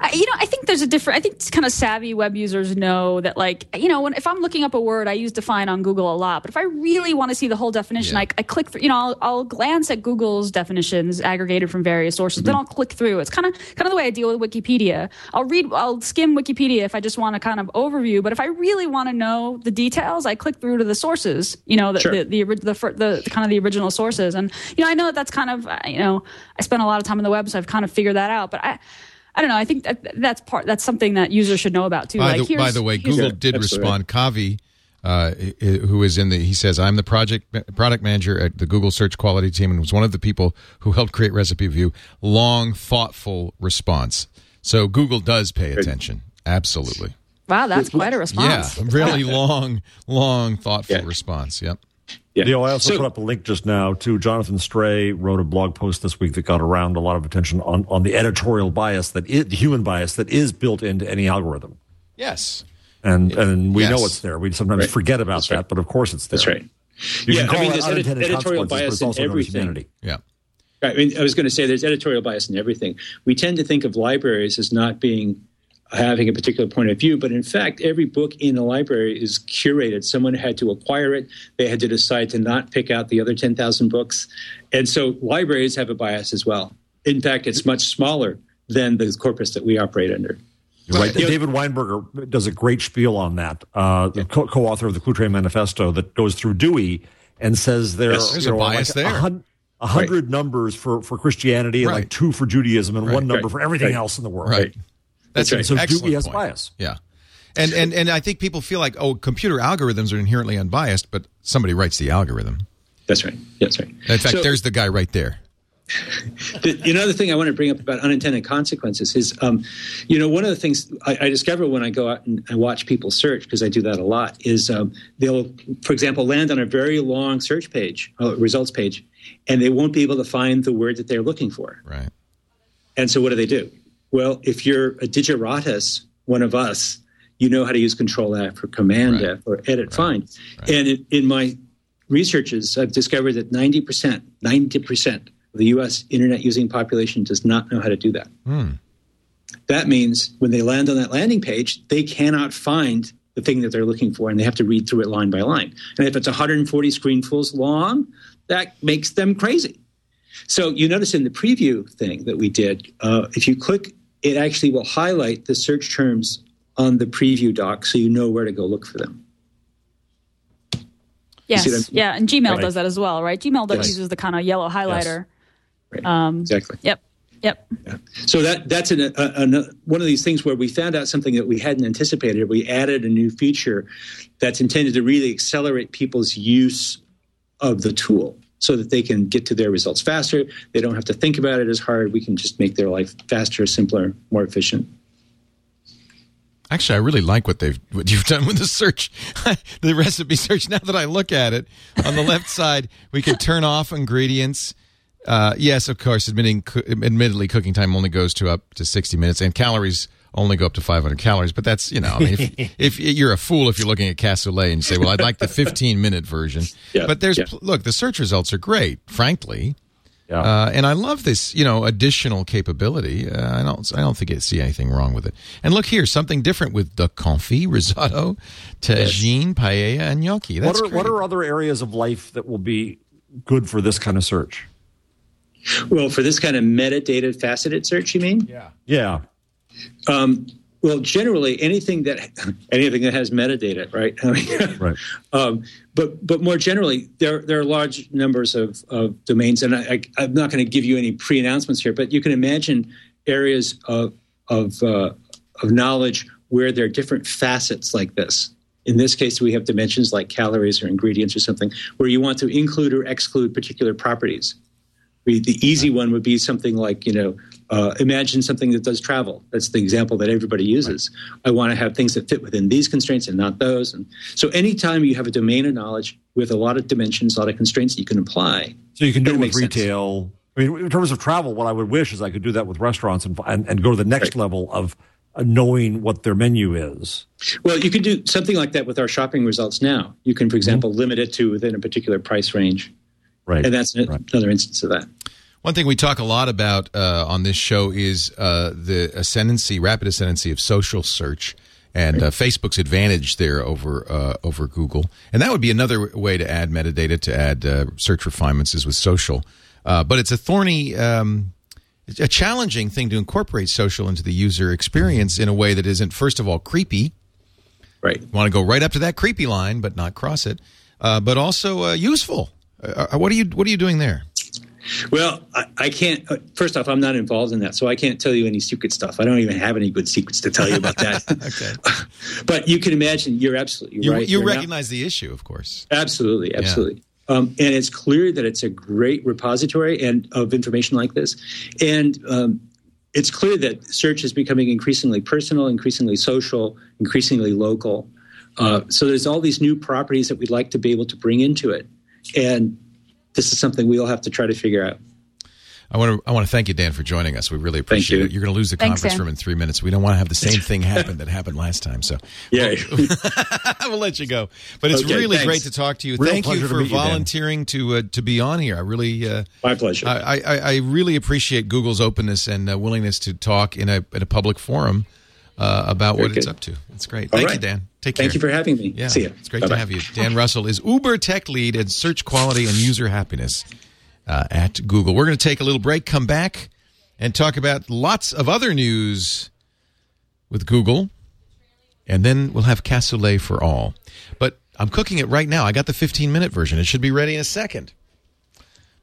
Speaker 4: I, you know, I think there's a different. I think kind of savvy web users know that, like, you know, when if I'm looking up a word, I use define on Google a lot. But if I really want to see the whole definition,
Speaker 3: Yeah.
Speaker 4: I, I click through. You know, I'll, I'll glance at Google's definitions aggregated from various sources. Then mm-hmm. I'll click through. It's kind of kind of the way I deal with Wikipedia. I'll read. I'll skim Wikipedia if I just want to kind of overview. But if I really want to know the details, I click through to the sources. You know, the
Speaker 6: Sure.
Speaker 4: the, the, the, the, the kind of the original sources. And you know, I know that that's kind of you know, I spent a lot of time on the web, so I've kind of figured that out. But I. I don't know. I think that that's part. That's something that users should know about too.
Speaker 3: By,
Speaker 4: like,
Speaker 3: the, by the way, Google did
Speaker 6: Absolutely.
Speaker 3: respond. Kavi, uh, who is in the, he says, I'm the project product manager at the Google Search Quality Team and was one of the people who helped create Recipe View. Long, thoughtful response. So Google does pay attention. Absolutely.
Speaker 4: Wow, that's quite a response.
Speaker 3: Yeah, really long, long, thoughtful
Speaker 6: Yeah.
Speaker 3: response. Yep.
Speaker 6: Yeah.
Speaker 5: Leo, I also
Speaker 6: So-
Speaker 5: put up a link just now to Jonathan Stray wrote a blog post this week that got around a lot of attention on, on the editorial bias that is, the human bias that is built into any algorithm.
Speaker 3: Yes.
Speaker 5: And and we
Speaker 3: Yes.
Speaker 5: know it's there. We sometimes
Speaker 6: Right.
Speaker 5: forget about
Speaker 6: That's
Speaker 5: that,
Speaker 6: right.
Speaker 5: but of course it's there.
Speaker 6: That's right.
Speaker 5: You
Speaker 6: Yeah,
Speaker 5: can call
Speaker 6: I mean,
Speaker 5: it
Speaker 6: there's edit-
Speaker 5: unintended
Speaker 6: editorial
Speaker 5: consequences, but
Speaker 6: bias
Speaker 5: it's
Speaker 6: in
Speaker 5: also known
Speaker 6: everything.
Speaker 5: humanity.
Speaker 3: Yeah.
Speaker 6: I mean, I was going to say there's editorial bias in everything. We tend to think of libraries as not being having a particular point of view, but in fact, every book in the library is curated. Someone had to acquire it. They had to decide to not pick out the other 10,000 books. And so libraries have a bias as well. In fact, it's much smaller than the corpus that we operate under.
Speaker 5: You're right.
Speaker 6: Yeah.
Speaker 5: David Weinberger does a great spiel on that. Uh, the co- co-author of the Clue Manifesto that goes through Dewey and says there
Speaker 6: Yes.
Speaker 3: There's
Speaker 5: you
Speaker 3: a bias
Speaker 5: like
Speaker 3: there.
Speaker 5: A, hun- a hundred numbers for, for Christianity and
Speaker 3: Right.
Speaker 5: like two for Judaism and one number
Speaker 6: right,
Speaker 5: for everything
Speaker 6: right.
Speaker 5: else in the world.
Speaker 3: Right. That's,
Speaker 6: That's right.
Speaker 5: So
Speaker 3: excellent
Speaker 5: Dewey has
Speaker 3: point.
Speaker 5: bias.
Speaker 3: Yeah. And, and and I think people feel like oh computer algorithms are inherently unbiased, but somebody writes the algorithm.
Speaker 6: That's right. That's right.
Speaker 3: In fact,
Speaker 6: So-
Speaker 3: there's the guy right there.
Speaker 6: The, another thing I want to bring up about unintended consequences is, um, you know, one of the things I, I discover when I go out and I watch people search, because I do that a lot, is um, they'll, for example, land on a very long search page, uh, results page, and they won't be able to find the word that they're looking for.
Speaker 3: Right.
Speaker 6: And so what do they do? Well, if you're a digeratus, one of us, you know how to use Control F or Command
Speaker 3: Right.
Speaker 6: F or Edit Find. And in, in my researches, I've discovered that 90%, 90% of the U.S. internet using population does not know how to do that. That means when they land on that landing page, they cannot find the thing that they're looking for, and they have to read through it line by line. And if it's 140 screenfuls long, that makes them crazy. So you notice in the preview thing that we did, uh, if you click, it actually will highlight the search terms on the preview doc, so you know where to go look for them.
Speaker 4: Yes,
Speaker 6: see what I'm-
Speaker 4: yeah, and Gmail
Speaker 6: Right.
Speaker 4: does that as well, right? Gmail does
Speaker 6: Yes.
Speaker 4: uses the kind of yellow highlighter.
Speaker 6: Right.
Speaker 4: Um,
Speaker 6: exactly.
Speaker 4: Yep, yep.
Speaker 6: So that that's an, a, a, one of these things where we found out something that we hadn't anticipated. We added a new feature that's intended to really accelerate people's use of the tool so that they can get to their results faster. They don't have to think about it as hard. We can just make their life faster, simpler, more efficient.
Speaker 3: Actually, I really like what they've what you've done with the search, the recipe search. Now that I look at it, on the left side, we can turn off ingredients. Uh, yes, of course, admitting, admittedly, cooking time only goes to up to sixty minutes, and calories only go up to five hundred calories. But that's you know, I mean, if, if you're a fool if you're looking at cassoulet and you say, "Well, I'd like the fifteen minute version,"
Speaker 6: Yeah,
Speaker 3: but there's
Speaker 6: yeah.
Speaker 3: look, the search results are great, frankly.
Speaker 5: Yeah.
Speaker 3: Uh, and I love this, you know, additional capability. Uh, I don't, I don't think I see anything wrong with it. And look here, something different with the confit, risotto, tagine, paella, and gnocchi. That's
Speaker 5: what are
Speaker 3: great.
Speaker 5: what are other areas of life that will be good for this kind of search?
Speaker 6: Well, for this kind of metadata faceted search, you mean?
Speaker 3: yeah.
Speaker 5: Yeah.
Speaker 6: Um, well, generally, anything that anything that has metadata, right? I mean,
Speaker 5: Right.
Speaker 6: Um, but but more generally, there there are large numbers of, of domains, and I, I, I'm not going to give you any pre-announcements here, but you can imagine areas of of uh, of knowledge where there are different facets like this. In this case, we have dimensions like calories or ingredients or something, where you want to include or exclude particular properties. The easy one would be something like, you know, uh, imagine something that does travel. That's the example that everybody uses. I want to have things that fit within these constraints and not those. And so, anytime you have a domain of knowledge with a lot of dimensions, a lot of constraints that you can apply,
Speaker 5: So you can do it with
Speaker 6: makes sense.
Speaker 5: retail. I mean, in terms of travel, what I would wish is I could do that with restaurants and and, and go to the next
Speaker 6: Right.
Speaker 5: level of uh, knowing what their menu is.
Speaker 6: well, you can do something like that with our shopping results now. You can, for example, limit it to within a particular price range,
Speaker 5: Right.
Speaker 6: and that's
Speaker 5: Right.
Speaker 6: another instance of that.
Speaker 3: One thing we talk a lot about uh, on this show is uh, the ascendancy, rapid ascendancy of social search, and uh, Facebook's advantage there over uh, over Google. And that would be another way to add metadata to add uh, search refinements is with social. Uh, but it's a thorny, um, a challenging thing to incorporate social into the user experience in a way that isn't, first of all, creepy.
Speaker 6: Right.
Speaker 3: You want to go right up to that creepy line, but not cross it. but also useful. what are you What are you doing there?
Speaker 6: Well, I, I can't. Uh, first off, I'm not involved in that, so I can't tell you any secret stuff. I don't even have any good secrets to tell you about that. okay. but you can imagine. You're absolutely
Speaker 3: you,
Speaker 6: right.
Speaker 3: You recognize the issue, of course.
Speaker 6: Absolutely, absolutely. Yeah. Um, and it's clear that it's a great repository and of information like this, and um, it's clear that search is becoming increasingly personal, increasingly social, increasingly local. Uh, so there's all these new properties that we'd like to be able to bring into it, and this is something we'll have to try to figure out.
Speaker 3: I want to I want to thank you, Dan, for joining us. We really appreciate
Speaker 6: you.
Speaker 3: it. You're going to lose the
Speaker 4: Thanks,
Speaker 3: conference
Speaker 4: Dan.
Speaker 3: room in three minutes. We don't want to have the same thing happen that happened last time. So
Speaker 6: yeah,
Speaker 3: we'll let you go. But it's
Speaker 6: Okay,
Speaker 3: really
Speaker 6: thanks.
Speaker 3: great to talk to you.
Speaker 5: Real
Speaker 3: thank you
Speaker 5: pleasure to
Speaker 3: for
Speaker 5: meet you,
Speaker 3: volunteering to uh, to be on here. I really uh,
Speaker 6: my pleasure.
Speaker 3: I, I, I really appreciate Google's openness and uh, willingness to talk in a in a public forum uh, about
Speaker 6: Very
Speaker 3: what it's up to. It's great.
Speaker 6: All
Speaker 3: Thank you. Dan. Take care.
Speaker 6: Thank you for having me.
Speaker 3: Yeah,
Speaker 6: See you.
Speaker 3: it's great
Speaker 6: Bye-bye.
Speaker 3: to have you. Dan Russell is Uber Tech Lead and Search Quality and User Happiness uh, at Google. We're going to take a little break, come back, and talk about lots of other news with Google, and then we'll have cassoulet for all. But I'm cooking it right now. I got the 15 minute version. It should be ready in a second.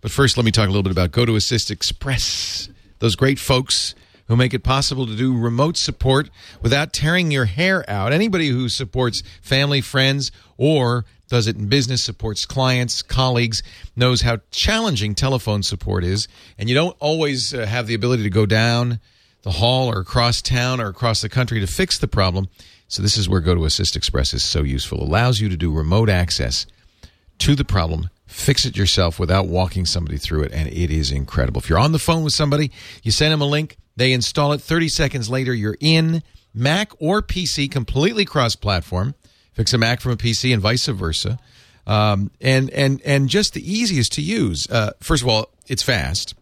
Speaker 3: But first, let me talk a little bit about GoToAssist Express. Those great folks who make it possible to do remote support without tearing your hair out. Anybody who supports family, friends, or does it in business, supports clients, colleagues, knows how challenging telephone support is. And you don't always uh, have the ability to go down the hall or across town or across the country to fix the problem. So this is where GoToAssist Express is so useful. Allows you to do remote access to the problem, fix it yourself without walking somebody through it, and it is incredible. If you're on the phone with somebody, you send them a link, they install it. 30 seconds later, you're in Mac or PC, completely cross-platform. Fix a Mac from a PC and vice versa, um, and and and just the easiest to use. Uh, first of all, it's fast.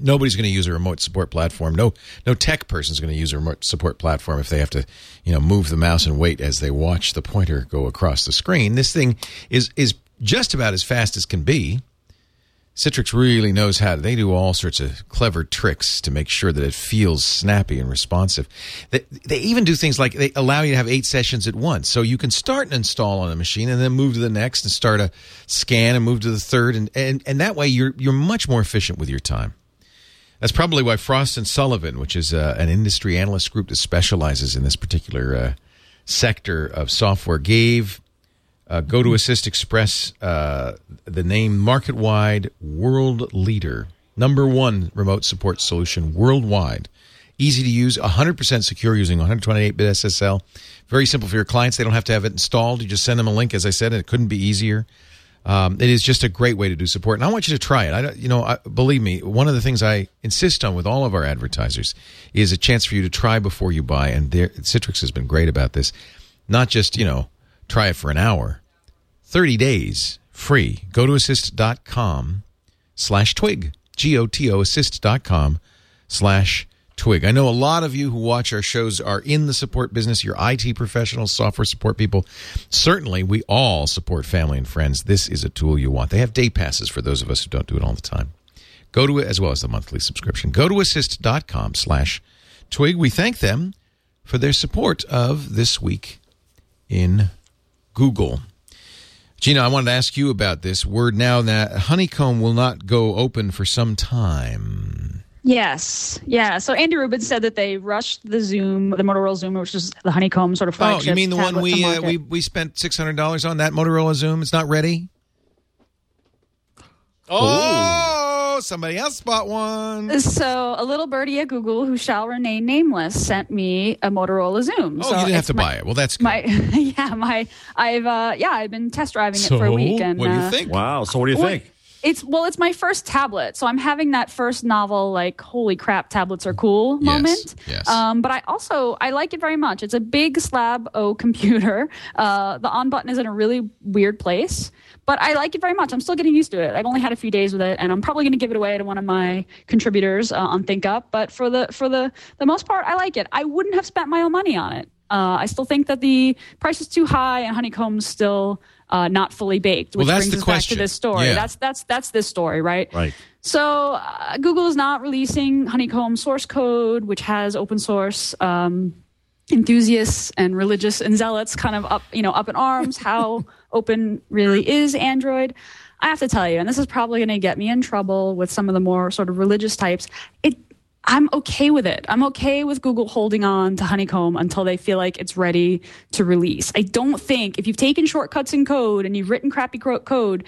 Speaker 3: Nobody's going to use a remote support platform. No, no tech person's going to use a remote support platform if they have to, you know, move the mouse and wait as they watch the pointer go across the screen. This thing is is just about as fast as can be. Citrix really knows how. They do all sorts of clever tricks to make sure that it feels snappy and responsive. They, they even do things like they allow you to have eight sessions at once, so you can start and install on a machine and then move to the next and start a scan and move to the third, and and, and that way you're you're much more efficient with your time. That's probably why Frost and Sullivan, which is uh, an industry analyst group that specializes in this particular uh, sector of software, gave uh, GoToAssist Express uh, the name market wide world leader, number one remote support solution worldwide. Easy to use, 100% secure using 128 bit SSL. Very simple for your clients. They don't have to have it installed. You just send them a link, as I said, and it couldn't be easier. Um, it is just a great way to do support, and I want you to try it. I, you know, I, believe me, one of the things I insist on with all of our advertisers is a chance for you to try before you buy, and there, Citrix has been great about this. Not just you know, try it for an hour, thirty days free. Go to assist.com slash twig. G O T O assist.com slash twig. I know a lot of you who watch our shows are in the support business. You're IT professionals, software support people. Certainly, we all support family and friends. This is a tool you want. They have day passes for those of us who don't do it all the time. Go to it as well as the monthly subscription. Go to assist.com slash twig. We thank them for their support of this week in Google. Gina, I wanted to ask you about this word now that Honeycomb will not go open for some time.
Speaker 4: Yes, yeah. So Andy Rubin said that they rushed the Xoom, the Motorola Xoom, which is the Honeycomb sort of
Speaker 3: Oh,
Speaker 4: flagship.
Speaker 3: you mean the one we uh, we we spent six hundred dollars on that Motorola Xoom? It's not ready. Oh, somebody else bought one.
Speaker 4: So a little birdie at Google, who shall remain nameless, sent me a Motorola Xoom.
Speaker 3: Oh,
Speaker 4: so
Speaker 3: you didn't have to
Speaker 4: my-
Speaker 3: buy it. Well, that's good.
Speaker 4: My yeah, my I've uh yeah I've been test driving it
Speaker 3: so,
Speaker 4: for a week and
Speaker 3: what do you
Speaker 4: uh,
Speaker 3: think?
Speaker 5: Wow. So what do you
Speaker 4: Well,
Speaker 5: think?
Speaker 4: It's well, it's my first tablet, so I'm having that first novel like holy crap, tablets are cool
Speaker 3: Yes,
Speaker 4: moment.
Speaker 3: yes.
Speaker 4: Um, but I also I like it very much. It's a big slab O computer. Uh, the on button is in a really weird place, but I like it very much. I'm still getting used to it. I've only had a few days with it, and I'm probably going to give it away to one of my contributors uh, on ThinkUp. But for the for the the most part, I like it. I wouldn't have spent my own money on it. Uh, I still think that the price is too high, and Honeycomb's still uh, not fully baked.
Speaker 3: Well,
Speaker 4: Which
Speaker 3: that's
Speaker 4: brings
Speaker 3: the
Speaker 4: us
Speaker 3: question.
Speaker 4: back to this story.
Speaker 3: Yeah.
Speaker 4: That's that's that's this story, right?
Speaker 5: Right.
Speaker 4: So uh, Google is not releasing Honeycomb source code, which has open source um, enthusiasts and religious and zealots kind of up, you know, up in arms. How open really is Android? I have to tell you, and this is probably going to get me in trouble with some of the more sort of religious types. It. I'm okay with it. I'm okay with Google holding on to Honeycomb until they feel like it's ready to release. I don't think if you've taken shortcuts in code and you've written crappy code,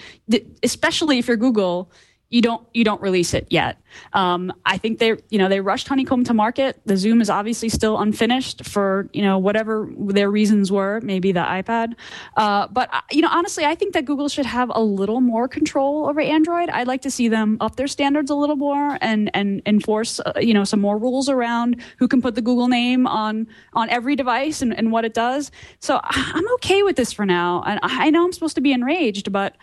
Speaker 4: especially if you're Google, you don't you don't release it yet. Um, I think they you know they rushed Honeycomb to market. The Xoom is obviously still unfinished for you know whatever their reasons were, maybe the iPad. Uh, but uh, you know honestly, I think that Google should have a little more control over Android. I'd like to see them up their standards a little more and and enforce uh, you know some more rules around who can put the Google name on on every device and, and what it does. So I'm okay with this for now. And I know I'm supposed to be enraged, but.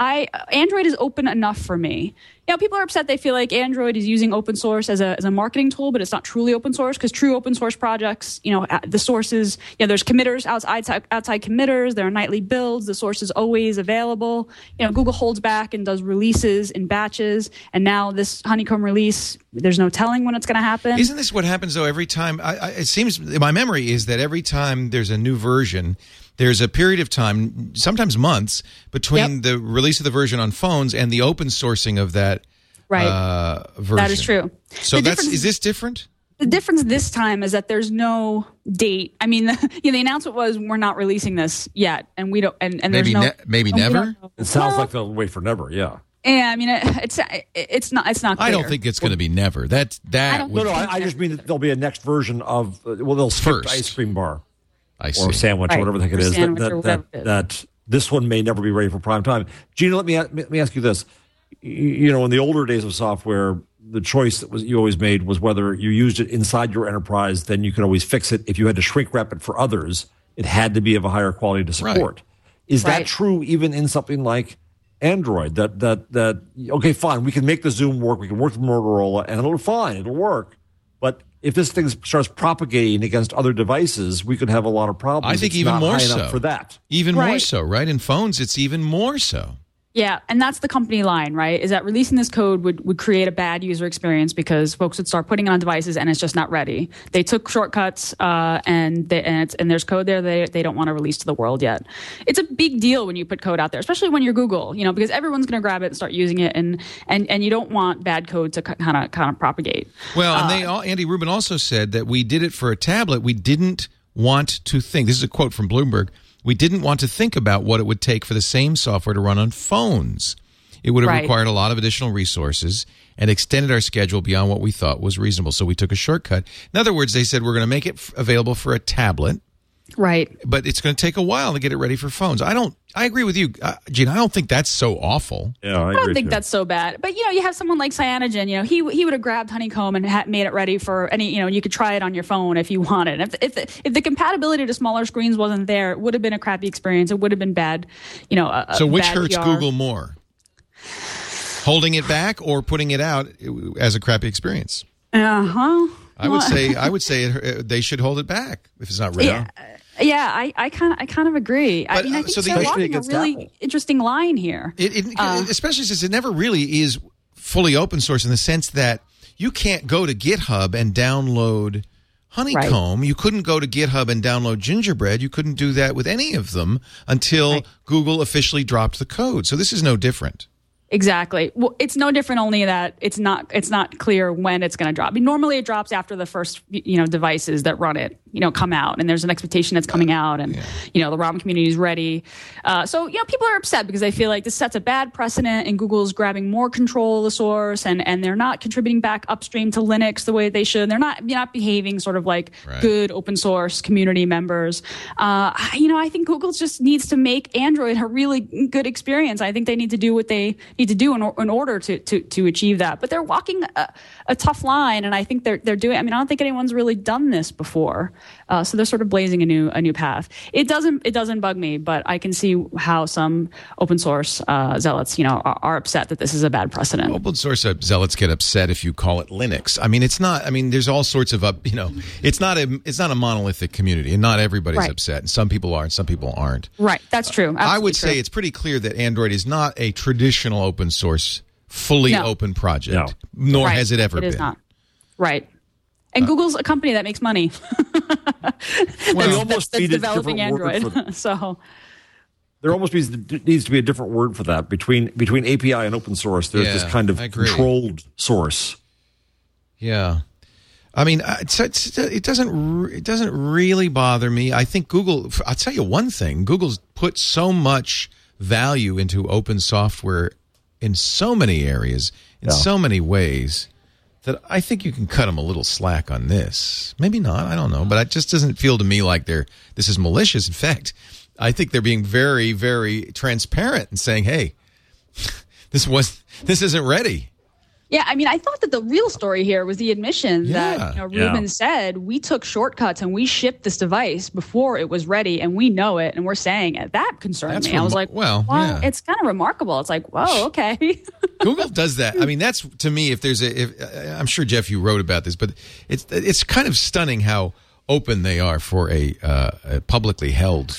Speaker 4: I Android is open enough for me. You know, people are upset they feel like Android is using open source as a, as a marketing tool, but it's not truly open source because true open source projects, you know, the sources, you know, there's committers outside outside committers, there are nightly builds, the source is always available. You know, Google holds back and does releases in batches, and now this Honeycomb release, there's no telling when it's going to happen.
Speaker 3: Isn't this what happens though every time? I, I, it seems my memory is that every time there's a new version, there's a period of time, sometimes months, between
Speaker 4: Yep.
Speaker 3: the release of the version on phones and the open sourcing of that
Speaker 4: Right.
Speaker 3: uh, version.
Speaker 4: That is true.
Speaker 3: So
Speaker 4: The
Speaker 3: that's is this different?
Speaker 4: The difference this time is that there's no date. I mean, the, you know, the announcement was we're not releasing this yet, and we don't. And, and
Speaker 3: Maybe
Speaker 4: there's no,
Speaker 3: ne- maybe
Speaker 4: and
Speaker 3: never?
Speaker 5: It sounds
Speaker 4: Well,
Speaker 5: like they'll wait for never. Yeah.
Speaker 4: Yeah, I mean, it, it's it, it's not it's not. Clear.
Speaker 3: I don't think it's going to be never. That
Speaker 4: I
Speaker 3: that
Speaker 4: don't
Speaker 3: would,
Speaker 5: No, no. I, I just mean that there'll be a next version of. Well, they'll skip
Speaker 3: First.
Speaker 5: ice cream bar
Speaker 3: I see.
Speaker 5: or sandwich
Speaker 4: Right.
Speaker 5: or whatever the heck it
Speaker 4: Or
Speaker 5: is. That that, that,
Speaker 4: it is.
Speaker 5: that this one may never be ready for prime time. Gina, let me let me ask you this. You- You know, in the older days of software, the choice that was you always made was whether you used it inside your enterprise, then you could always fix it. If you had to shrink wrap it for others, it had to be of a higher quality to
Speaker 3: Right.
Speaker 5: support. Is that
Speaker 4: Right.
Speaker 5: true even in something like Android? That that that okay, fine, we can make the Xoom work, we can work with Motorola, and it'll fine, it'll work. But if this thing starts propagating against other devices, we could have a lot of problems.
Speaker 3: I think
Speaker 5: It's
Speaker 3: even
Speaker 5: not
Speaker 3: more
Speaker 5: high
Speaker 3: so
Speaker 5: for that.
Speaker 3: Even more so, right? In phones, it's even more so.
Speaker 4: Yeah, and that's the company line, right? Is that releasing this code would, would create a bad user experience because folks would start putting it on devices and it's just not ready. They took shortcuts uh, and they, and, it's, and there's code there they they don't want to release to the world yet. It's a big deal when you put code out there, especially when you're Google, you know, because everyone's going to grab it and start using it, and and and you don't want bad code to kind of kind of propagate.
Speaker 3: Well, and
Speaker 4: Uh,
Speaker 3: they all, Andy Rubin also said that we did it for a tablet. We didn't want to think. This is a quote from Bloomberg. We didn't want to think about what it would take for the same software to run on phones. It would have
Speaker 4: Right.
Speaker 3: required a lot of additional resources and extended our schedule beyond what we thought was reasonable. So we took a shortcut. In other words, they said we're going to make it f- available for a tablet,
Speaker 4: Right.
Speaker 3: but it's going to take a while to get it ready for phones. I don't. I agree with you, uh, Gene. I don't think that's so awful.
Speaker 5: Yeah, I,
Speaker 4: I don't think that's so bad. But you know, you have someone like Cyanogen. You know, he he would have grabbed Honeycomb and had made it ready for any. You know, you could try it on your phone if you wanted. If if the, if the compatibility to smaller screens wasn't there, it would have been a crappy experience. It would have been bad. You know, a, a
Speaker 3: So which
Speaker 4: bad
Speaker 3: hurts
Speaker 4: PR.
Speaker 3: Google more? Holding it back or putting it out as a crappy experience?
Speaker 4: Uh huh.
Speaker 3: I would say I would say it, uh, they should hold it back if it's not ready.
Speaker 4: Yeah. Yeah, I, I kind of I kind of agree. I mean, I
Speaker 3: uh,
Speaker 4: think
Speaker 3: so the-
Speaker 4: they're walking a really
Speaker 5: Apple.
Speaker 4: interesting line here.
Speaker 3: It, it,
Speaker 4: Uh.
Speaker 3: especially since it never really is fully open source in the sense that you can't go to GitHub and download Honeycomb. You couldn't go to GitHub and download Gingerbread. You couldn't do that with any of them until
Speaker 4: Right.
Speaker 3: Google officially dropped the code. So this is no different.
Speaker 4: Exactly. Well, it's no different. Only that it's not it's not clear when it's going to drop. I mean, normally it drops after the first you know devices that run it you know come out, and there's an expectation that's coming out, and you know the ROM community is ready. Uh, so you know people are upset because they feel like this sets a bad precedent, and Google's grabbing more control of the source, and and they're not contributing back upstream to Linux the way they should. They're not they're not behaving sort of like
Speaker 3: Right.
Speaker 4: good open source community members. Uh, you know, I think Google just needs to make Android a really good experience. I think they need to do what they need to do in, in order to, to to achieve that. But they're walking a, a, tough line, and I think they're they're doing. I mean, I don't think anyone's really done this before, uh, so they're sort of blazing a new a new path. It doesn't it doesn't bug me, but I can see how some open source uh, zealots, you know, are, are, upset that this is a bad precedent.
Speaker 3: Open source zealots get upset if you call it Linux. I mean, it's not. I mean, there's all sorts of up. You know, it's not a it's not a monolithic community, and not everybody's right. upset. And some people are, and some people aren't.
Speaker 4: Right. That's true. Absolutely
Speaker 3: I would
Speaker 4: true.
Speaker 3: say it's pretty clear that Android is not a traditional open source, fully
Speaker 4: no.
Speaker 3: open project, no. nor
Speaker 4: right.
Speaker 3: has it ever
Speaker 4: it
Speaker 3: been.
Speaker 4: It is not. Right. And uh, Google's a company that makes money.
Speaker 5: well,
Speaker 4: that's,
Speaker 5: almost
Speaker 4: that's, that's developing Android. so
Speaker 5: there almost needs, needs to be a different word for that between between API and open source. There's
Speaker 3: yeah,
Speaker 5: this kind of controlled source.
Speaker 3: Yeah. I mean, uh, it's, it doesn't it doesn't really bother me. I think Google. I'll tell you one thing: Google's put so much value into open software in so many areas, in yeah. so many ways, that I think you can cut them a little slack on this. Maybe not. I don't know, but it just doesn't feel to me like they're this is malicious. In fact, I think they're being very, very transparent and saying, "Hey, this was this isn't ready."
Speaker 4: Yeah, I mean, I thought that the real story here was the admission
Speaker 3: yeah.
Speaker 4: that you know, Rubin
Speaker 5: yeah.
Speaker 4: said we took shortcuts and we shipped this device before it was ready, and we know it, and we're saying it. That concerned
Speaker 3: that's
Speaker 4: me. I was like,
Speaker 3: well, yeah.
Speaker 4: it's kind of remarkable. It's like, whoa, okay.
Speaker 3: Google does that. I mean, that's to me. If there's a, if, I'm sure Jeff, you wrote about this, but it's it's kind of stunning how open they are for a, uh, a publicly held.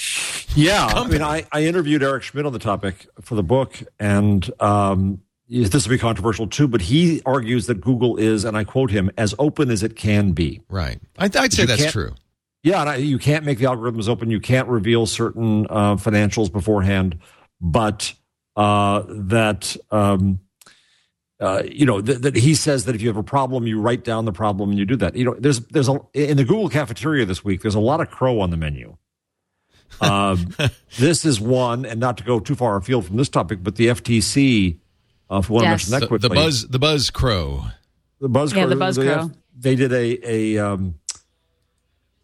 Speaker 5: Yeah,
Speaker 3: company.
Speaker 5: I mean, I, I interviewed Eric Schmidt on the topic for the book, and. Um, this will be controversial too, but he argues that Google is, and I quote him, as open as it can be.
Speaker 3: Right. I'd, I'd say that's true.
Speaker 5: Yeah, and I, you can't make the algorithms open. You can't reveal certain uh, financials beforehand, but uh, that um, uh, you know that, that he says that if you have a problem, you write down the problem and you do that. You know, there's there's a in the Google cafeteria this week. There's a lot of crow on the menu. Um, this is one, and not to go too far afield from this topic, but the FTC uh, if we
Speaker 4: Yes.
Speaker 5: to mention that
Speaker 3: The,
Speaker 5: quickly,
Speaker 3: the buzz, the buzz crow.
Speaker 5: the buzz,
Speaker 4: Yeah, the buzz
Speaker 5: they,
Speaker 4: crow.
Speaker 5: they did a a um,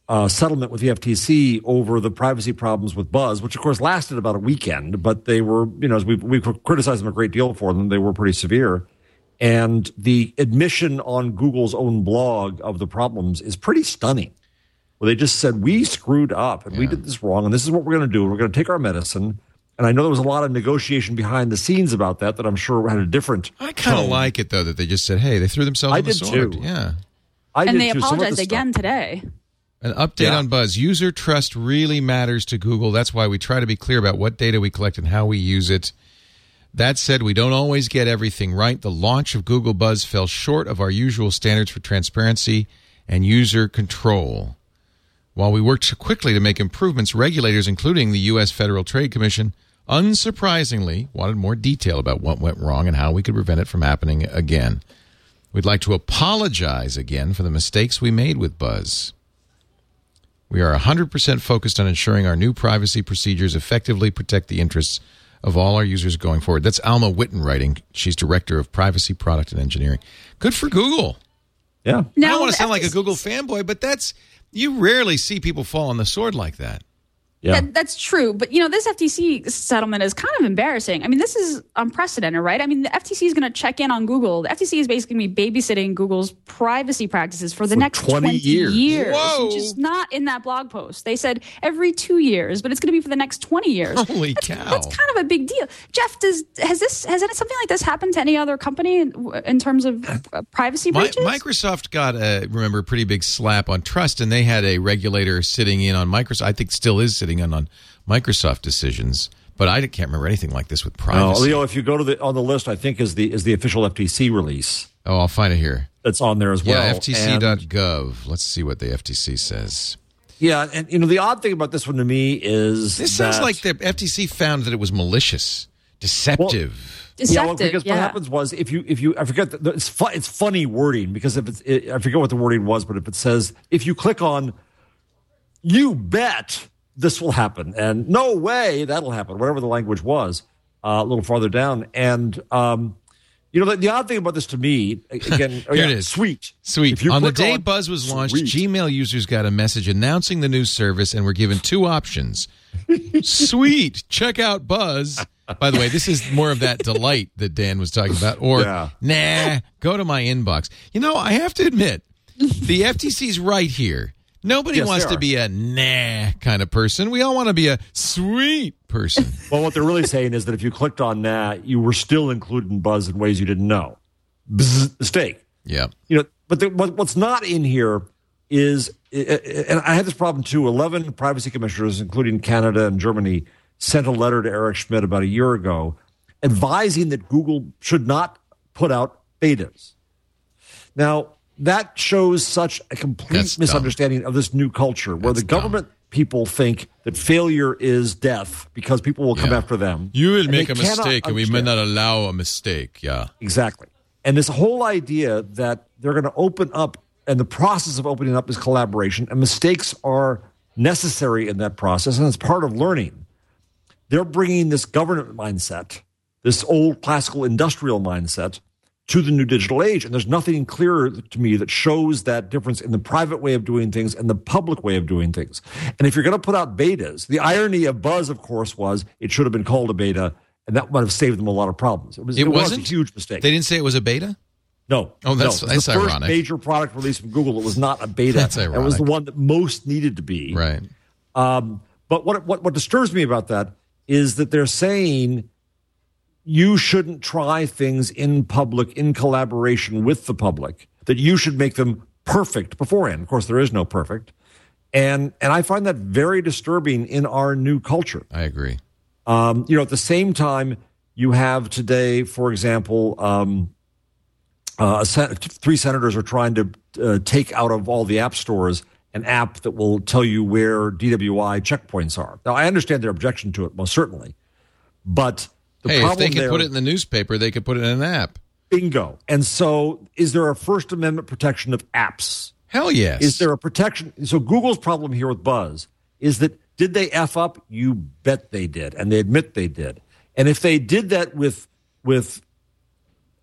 Speaker 5: uh, settlement with the FTC over the privacy problems with Buzz, which of course lasted about a weekend, but they were, you know, as we we criticized them a great deal for them, they were pretty severe. And the admission on Google's own blog of the problems is pretty stunning. Where they just said we screwed up and we did this wrong, and this is what we're going to do. We're going to take our medicine. And I know there was a lot of negotiation behind the scenes about that that I'm sure had a different.
Speaker 3: I kind of like it though that they just said, "Hey, they threw themselves
Speaker 5: I
Speaker 3: on the
Speaker 5: did
Speaker 3: sword."
Speaker 5: too.
Speaker 3: Yeah.
Speaker 5: I
Speaker 4: and
Speaker 5: did
Speaker 4: they
Speaker 5: too. Some of the
Speaker 4: apologized
Speaker 5: stuff-
Speaker 4: again today.
Speaker 3: An update
Speaker 5: Yeah.
Speaker 3: on Buzz. User trust really matters to Google. That's why we try to be clear about what data we collect and how we use it. That said, we don't always get everything right. The launch of Google Buzz fell short of our usual standards for transparency and user control. While we worked quickly to make improvements, regulators, including the U.S. Federal Trade Commission, unsurprisingly wanted more detail about what went wrong and how we could prevent it from happening again. We'd like to apologize again for the mistakes we made with Buzz. We are 100% focused on ensuring our new privacy procedures effectively protect the interests of all our users going forward. That's Alma Whitten writing. She's director of privacy product and engineering. Good for Google.
Speaker 5: Yeah.
Speaker 3: I don't want to sound like a Google fanboy, but that's you rarely see people fall on the sword like that.
Speaker 5: Yeah.
Speaker 4: That, that's true, but you know this FTC settlement is kind of embarrassing. I mean, this is unprecedented, right? I mean, the FTC is going to check in on Google. The FTC is basically going to be babysitting Google's privacy practices for the
Speaker 5: For
Speaker 4: next
Speaker 5: 20
Speaker 4: 20,
Speaker 5: years.
Speaker 4: years,
Speaker 3: Whoa.
Speaker 4: which is not in that blog post. They said every two years, but it's going to be for the next twenty years.
Speaker 3: Holy
Speaker 4: that's,
Speaker 3: cow.
Speaker 4: That's kind of a big deal. Jeff, does has this has any, something like this happened to any other company in, in terms of uh, privacy
Speaker 3: Mi-
Speaker 4: breaches?
Speaker 3: Microsoft got a remember a pretty big slap on trust, and they had a regulator sitting in on Microsoft. I think still is sitting in on Microsoft decisions, but I can't remember anything like this with
Speaker 5: No,
Speaker 3: privacy.
Speaker 5: Leo, if you go to the on the list, I think is the is the official FTC release
Speaker 3: oh, I'll find it here.
Speaker 5: that's on there as well.
Speaker 3: Yeah,
Speaker 5: And-
Speaker 3: FTC.gov. Let's see what the FTC says.
Speaker 5: yeah, and you know the odd thing about this one to me is
Speaker 3: This sounds like the FTC found that it was malicious, deceptive. deceptive.
Speaker 5: yeah, well, because
Speaker 4: yeah.
Speaker 5: what happens was if you if you I forget the, it's fu- it's funny wording because if it's it, I forget what the wording was, but if it says if you click on, you bet this will happen, and no way that'll happen, whatever the language was, uh, a little farther down, and um, You know, the, the odd thing about this to me, again, oh,
Speaker 3: Here
Speaker 5: yeah,
Speaker 3: it is.
Speaker 5: Sweet.
Speaker 3: Sweet. On the day Buzz was launched,
Speaker 5: Sweet.
Speaker 3: Gmail users got a message announcing the new service and were given two options. Sweet. Check out Buzz. By the way, this is more of that delight that Dan was talking about. Or,
Speaker 5: Yeah.
Speaker 3: nah, go to my inbox. You know, I have to admit, the FTC's right here. Nobody
Speaker 5: Yes,
Speaker 3: wants to be a nah kind of person. We all want to be a sweet person.
Speaker 5: Well, what they're really saying is that if you clicked on that, you were still included in Buzz in ways you didn't know. Bzz, mistake.
Speaker 3: yeah.
Speaker 5: You know, but the, what, what's not in here is, and I had this problem too. Eleven privacy commissioners, including Canada and Germany, sent a letter to Eric Schmidt about a year ago, advising that Google should not put out betas. Now that shows such a complete
Speaker 3: That's dumb.
Speaker 5: misunderstanding of this new culture, where
Speaker 3: That's
Speaker 5: the government people think that failure is death because people will come
Speaker 3: Yeah.
Speaker 5: after them.
Speaker 3: You will make a mistake and we may not allow a mistake. Yeah.
Speaker 5: Exactly. And this whole idea that they're going to open up, and the process of opening up is collaboration, and mistakes are necessary in that process, and it's part of learning. They're bringing this government mindset, this old classical industrial mindset, to the new digital age. And there's nothing clearer to me that shows that difference in the private way of doing things and the public way of doing things. And if you're going to put out betas, the irony of Buzz, of course, was it should have been called a beta, and that might have saved them a lot of problems. It was,
Speaker 3: It
Speaker 5: it was
Speaker 3: wasn't?
Speaker 5: a huge mistake.
Speaker 3: They didn't say it was a beta?
Speaker 5: No.
Speaker 3: Oh, that's-
Speaker 5: no.
Speaker 3: that's
Speaker 5: the first major product release from Google. It was not a beta.
Speaker 3: That's ironic.
Speaker 5: It was the one that most needed to be.
Speaker 3: Right.
Speaker 5: Um, but what, what what disturbs me about that is that they're saying you shouldn't try things in public in collaboration with the public. That you should make them perfect beforehand. Of course, there is no perfect, and and I find that very disturbing in our new culture.
Speaker 3: I agree.
Speaker 5: Um, you know, at the same time, you have today, for example, um, uh, sen- three senators are trying to uh, take out of all the app stores an app that will tell you where DWI checkpoints are. Now, I understand their objection to it, most certainly, but the
Speaker 3: hey, if they could
Speaker 5: there,
Speaker 3: put it in the newspaper, they could put it in an app.
Speaker 5: bingo. And so, is there a First Amendment protection of apps?
Speaker 3: Hell yes.
Speaker 5: Is there a protection? So Google's problem here with Buzz is that did they f up? You bet they did, and they admit they did. And if they did that with with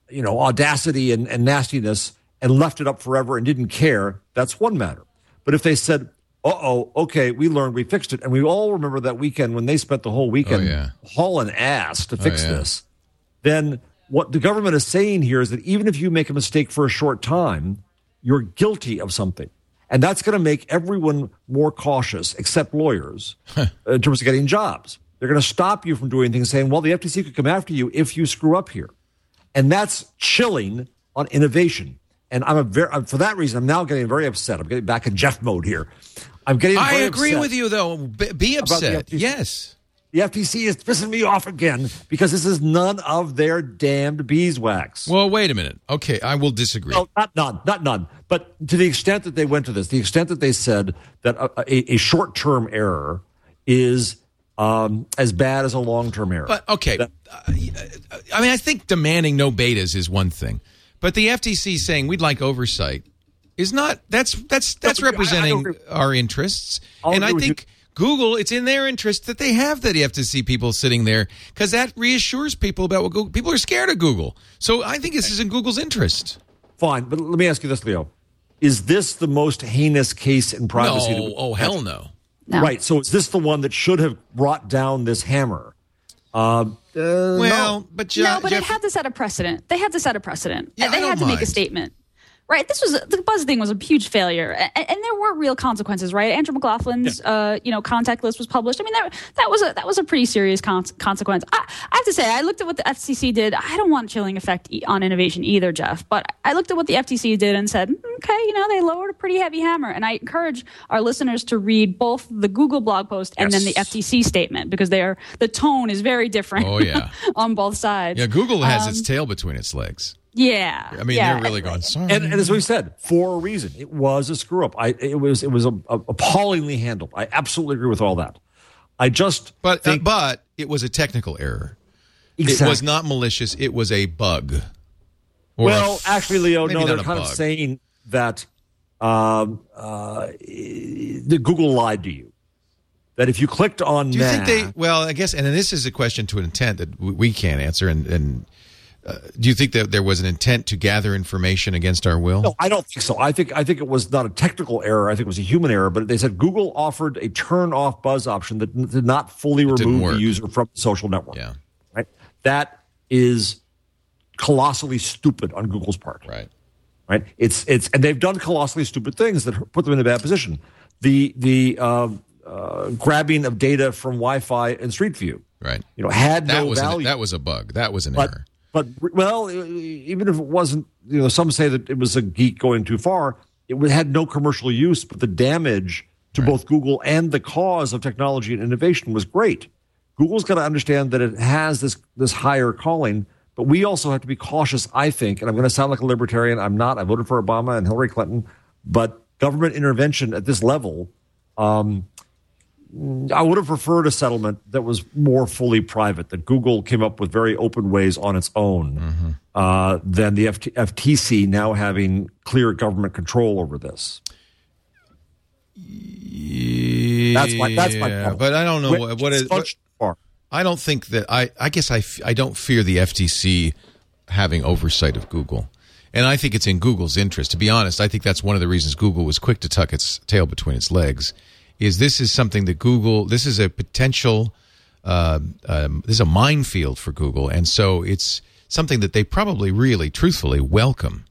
Speaker 5: you know audacity and, and nastiness and left it up forever and didn't care, that's one matter. But if they said, "Uh oh, okay, we learned, we fixed it," and we all remember that weekend when they spent the whole weekend
Speaker 3: Oh, yeah.
Speaker 5: hauling ass to fix
Speaker 3: yeah.
Speaker 5: this, then what the government is saying here is that even if you make a mistake for a short time, you're guilty of something. And that's going to make everyone more cautious, except lawyers, in terms of getting jobs. They're going to stop you from doing things saying, well, the FTC could come after you if you screw up here. And that's chilling on innovation. And I'm a very, for that reason, I'm now getting very upset. I'm getting back in Jeff mode here. I'm getting
Speaker 3: I agree with you, though. Be, be upset. Yes.
Speaker 5: The FTC is pissing me off again because this is none of their damned beeswax.
Speaker 3: Well, wait a minute. Okay, I will disagree.
Speaker 5: No, not none, not none. But to the extent that they went to this, the extent that they said that a, a, a short-term error is um, as bad as a long-term error.
Speaker 3: But okay, uh, I mean, I think demanding no betas is one thing, but the FTC saying we'd like oversight is not. That's that's that's
Speaker 5: but I- I
Speaker 3: representing
Speaker 5: agree.
Speaker 3: our interests,
Speaker 5: I'll
Speaker 3: and I
Speaker 5: agree with
Speaker 3: think. Google, it's in their interest that they have the FTC people sitting there because that reassures people about what Google. People are scared of Google, so I think this is in Google's interest.
Speaker 5: Fine, but let me ask you this, Leo: Is this the most heinous case in privacy? that
Speaker 3: No,
Speaker 5: we-
Speaker 3: oh hell no.
Speaker 4: No.
Speaker 5: Right. So is this the one that should have brought down this hammer? Um, uh,
Speaker 3: Well,
Speaker 5: no.
Speaker 3: but Je-
Speaker 4: no, but
Speaker 3: Jeff,
Speaker 4: it had to set a precedent. They had to set a precedent.
Speaker 3: Yeah,
Speaker 4: they
Speaker 3: I
Speaker 4: had to make a statement. Right, this was the buzz thing was a huge failure, and, and there were real consequences. Right, Andrew McLaughlin's uh, you know contact list was published. I mean that that was a that was a pretty serious con- consequence. I, I have to say, I looked at what the FCC did. I don't want chilling effect e- on innovation either, Jeff. But I looked at what the FTC did and said, okay, you know they lowered a pretty heavy hammer. And I encourage our listeners to read both the Google blog post and then the FTC statement because they are the tone is very different.
Speaker 3: Oh, yeah.
Speaker 4: on both sides.
Speaker 3: yeah, Google has
Speaker 4: Um,
Speaker 3: its tail between its legs.
Speaker 4: Yeah.
Speaker 3: I mean,
Speaker 4: yeah.
Speaker 3: they're really going. Sorry.
Speaker 5: And, and as we said, for a reason, it was a screw up. I it was it was a, a, appallingly handled. I absolutely agree with all that. I just
Speaker 3: But uh, but it was a technical error. It was not malicious. It was a bug. Or
Speaker 5: well,
Speaker 3: f-
Speaker 5: actually, Leo, no, they're
Speaker 3: not a
Speaker 5: kind of saying that um, uh, the Google lied to you. That if you clicked on
Speaker 3: Do you
Speaker 5: nah,
Speaker 3: think they? Well, I guess, and then this is a question to an intent that w- we can't answer, and and Uh, do you think that there was an intent to gather information against our will?
Speaker 5: No, I don't think so. I think I think it was not a technical error. I think it was a human error. But they said Google offered a turn off buzz option that did not fully remove the user from the social network.
Speaker 3: Yeah.
Speaker 5: Right. That is colossally stupid on Google's part.
Speaker 3: Right.
Speaker 5: Right. It's it's and they've done colossally stupid things that put them in a bad position. The the uh, uh, grabbing of data from Wi-Fi and Street View.
Speaker 3: Right.
Speaker 5: You know, had
Speaker 3: That
Speaker 5: no
Speaker 3: was an,
Speaker 5: value.
Speaker 3: that was a bug. That was an
Speaker 5: but
Speaker 3: error.
Speaker 5: But well, even if it wasn't, you know, some say that it was a geek going too far. It had no commercial use, but the damage to both Google and the cause of technology and innovation was great. Google's got to understand that it has this this higher calling, but we also have to be cautious. I think, and I'm going to sound like a libertarian. I'm not. I voted for Obama and Hillary Clinton, but government intervention at this level. Um, I would have preferred a settlement that was more fully private, that Google came up with very open ways on its own, uh, than the FT- FTC now having clear government control over this. That's my- that's my
Speaker 3: Yeah,
Speaker 5: problem.
Speaker 3: But I don't know
Speaker 5: Went
Speaker 3: what, what is.
Speaker 5: far.
Speaker 3: I don't think that I. I guess I. f- I don't fear the FTC having oversight of Google, and I think it's in Google's interest. To be honest, I think that's one of the reasons Google was quick to tuck its tail between its legs. Is this is something that Google? This is a potential. Uh, um, this is a minefield for Google, and so it's something that they probably really, truthfully welcome.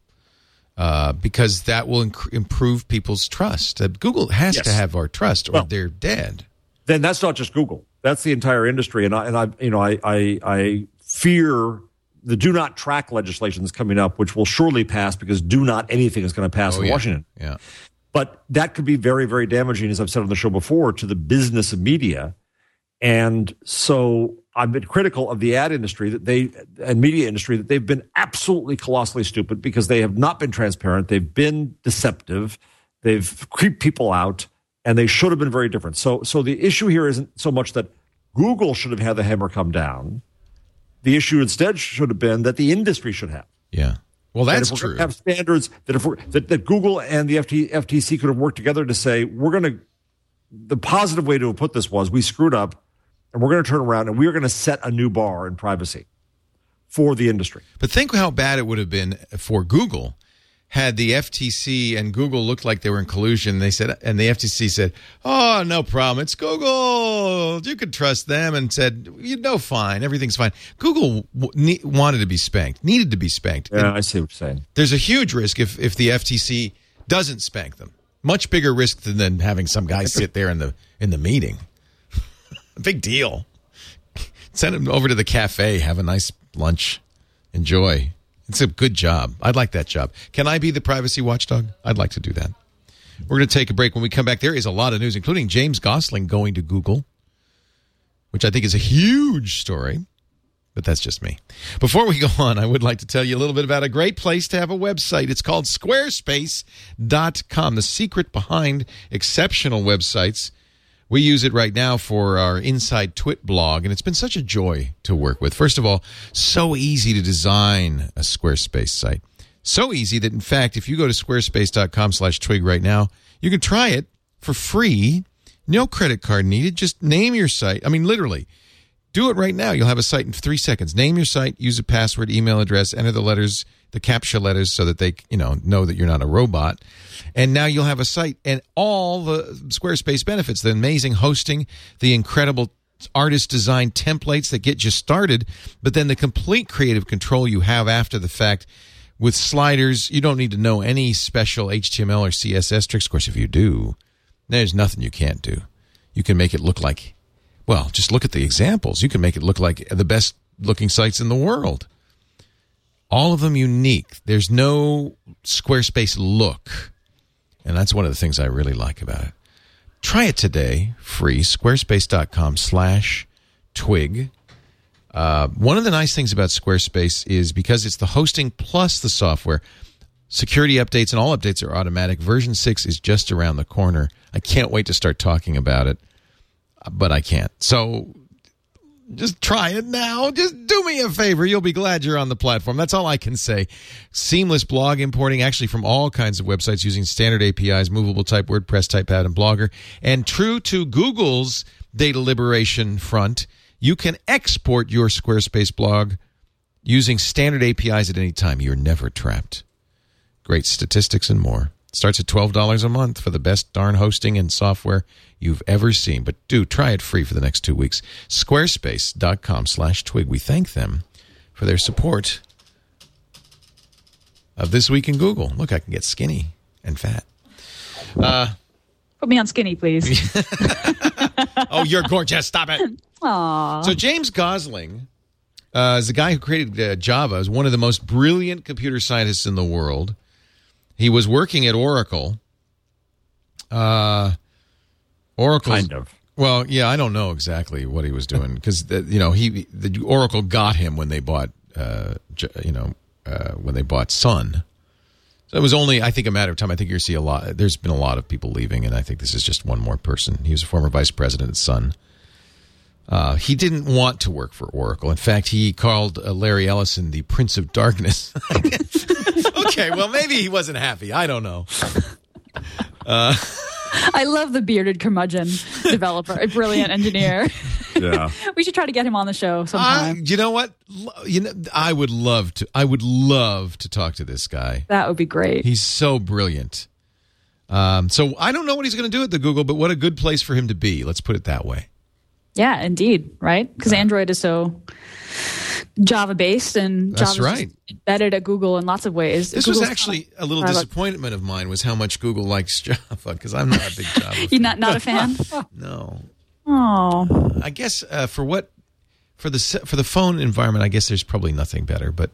Speaker 3: Uh, because that will inc- improve people's trust. Uh, Google has
Speaker 5: Yes.
Speaker 3: to have our trust, or
Speaker 5: Well-
Speaker 3: they're dead.
Speaker 5: then that's not just Google. That's the entire industry. And I, and I, you know, I, I, I fear the do not track legislation that's coming up, which will surely pass because do not anything is going to pass
Speaker 3: Oh,
Speaker 5: in
Speaker 3: yeah.
Speaker 5: Washington.
Speaker 3: Yeah.
Speaker 5: But that could be very, very damaging, as I've said on the show before, to the business of media. And so I've been critical of the ad industry that they and media industry that they've been absolutely colossally stupid because they have not been transparent. They've been deceptive. They've creeped people out, and they should have been very different. So, so the issue here isn't so much that Google should have had the hammer come down. The issue instead should have been that the industry should have.
Speaker 3: Yeah. Well, that's
Speaker 5: if
Speaker 3: true.
Speaker 5: Have standards that if we're, that, that Google and the FT, FTC could have worked together to say we're going to. The positive way to put this was we screwed up, and we're going to turn around and we're going to set a new bar in privacy for the industry.
Speaker 3: But think how bad it would have been for Google had the FTC and Google looked like they were in collusion. They said, and the FTC said, "Oh, no problem. It's Google. You can trust them." And said, "You know, fine. Everything's fine." Google w- ne- wanted to be spanked, needed to be spanked. And
Speaker 5: Yeah, I see what you're saying.
Speaker 3: there's a huge risk if if the FTC doesn't spank them. Much bigger risk than, than having some guy sit there in the in the meeting. Big deal. Send him over to the cafe, have a nice lunch, enjoy. It's a good job. I'd like that job. Can I be the privacy watchdog? I'd like to do that. We're going to take a break. When we come back, there is a lot of news, including James Gosling going to Google, which I think is a huge story. But that's just me. Before we go on, I would like to tell you a little bit about a great place to have a website. It's called squarespace.com, the secret behind exceptional websites. We use it right now for our Inside Twit blog, and it's been such a joy to work with. First of all, so easy to design a Squarespace site. So easy that, in fact, if you go to squarespace.com slash twig right now, you can try it for free. No credit card needed. Just name your site. I mean, literally. Do it right now. You'll have a site in three seconds. Name your site, use a password, email address, enter the letters, the captcha letters, so that they, you know, know that you're not a robot. And now you'll have a site and all the Squarespace benefits: the amazing hosting, the incredible artist design templates that get you started, but then the complete creative control you have after the fact with sliders. You don't need to know any special HTML or CSS tricks. Of course, if you do, there's nothing you can't do. You can make it look like well, just look at the examples. You can make it look like the best looking sites in the world. All of them unique. There's no Squarespace look. And that's one of the things I really like about it. Try it today, free, squarespace.com slash twig. Uh, one of the nice things about Squarespace is because it's the hosting plus the software, security updates and all updates are automatic. Version 6 is just around the corner. I can't wait to start talking about it but I can't. So just try it now. Just do me a favor. You'll be glad you're on the platform. That's all I can say. Seamless blog importing actually from all kinds of websites using standard APIs, movable type, WordPress, TypePad, and Blogger. And true to Google's data liberation front, you can export your Squarespace blog Using standard APIs at any time, you're never trapped. Great statistics and more. Starts at $12 a month for the best darn hosting and software you've ever seen. But do try it free for the next two weeks. Squarespace.com slash twig. We thank them for their support of This Week in Google. Look, I can get skinny and fat.
Speaker 4: Uh, Put me on skinny, please.
Speaker 3: Oh, you're gorgeous. Stop it.
Speaker 4: Aw.
Speaker 3: So James Gosling uh, is the guy who created uh, Java. Is one of the most brilliant computer scientists in the world. He was working at Oracle. Uh, Oracle,
Speaker 5: Kind of.
Speaker 3: Well, yeah, I don't know exactly what he was doing because you know he the Oracle got him when they bought uh, you know uh, when they bought Sun. So it was only I think a matter of time. I think you see a lot. There's been a lot of people leaving, and I think this is just one more person. He was a former vice president at Sun. Uh, he didn't want to work for Oracle. In fact, he called uh, Larry Ellison the Prince of Darkness. okay, well, maybe he wasn't happy. I don't know.
Speaker 4: I love the bearded curmudgeon developer, a brilliant engineer.
Speaker 5: Yeah.
Speaker 4: we should try to get him on the show
Speaker 3: I,
Speaker 4: sometime.
Speaker 3: you know what? You know, I would love to. I would love to talk to this guy.
Speaker 4: that would be great.
Speaker 3: He's so brilliant. Um, so I don't know what he's going to do at the Google, but what a good place for him to be. Let's put it that way.
Speaker 4: Yeah, indeed, right? Because Android is so Java based, and
Speaker 3: That's right.
Speaker 4: embedded at Google in lots of ways.
Speaker 3: This
Speaker 4: Google's
Speaker 3: was actually a little disappointment of mine was how much Google likes Java because I'm not a big Java.
Speaker 4: You're not not a fan?
Speaker 3: no,
Speaker 4: Oh,
Speaker 3: I guess uh, for what for the for the phone environment, I guess there's probably nothing better. But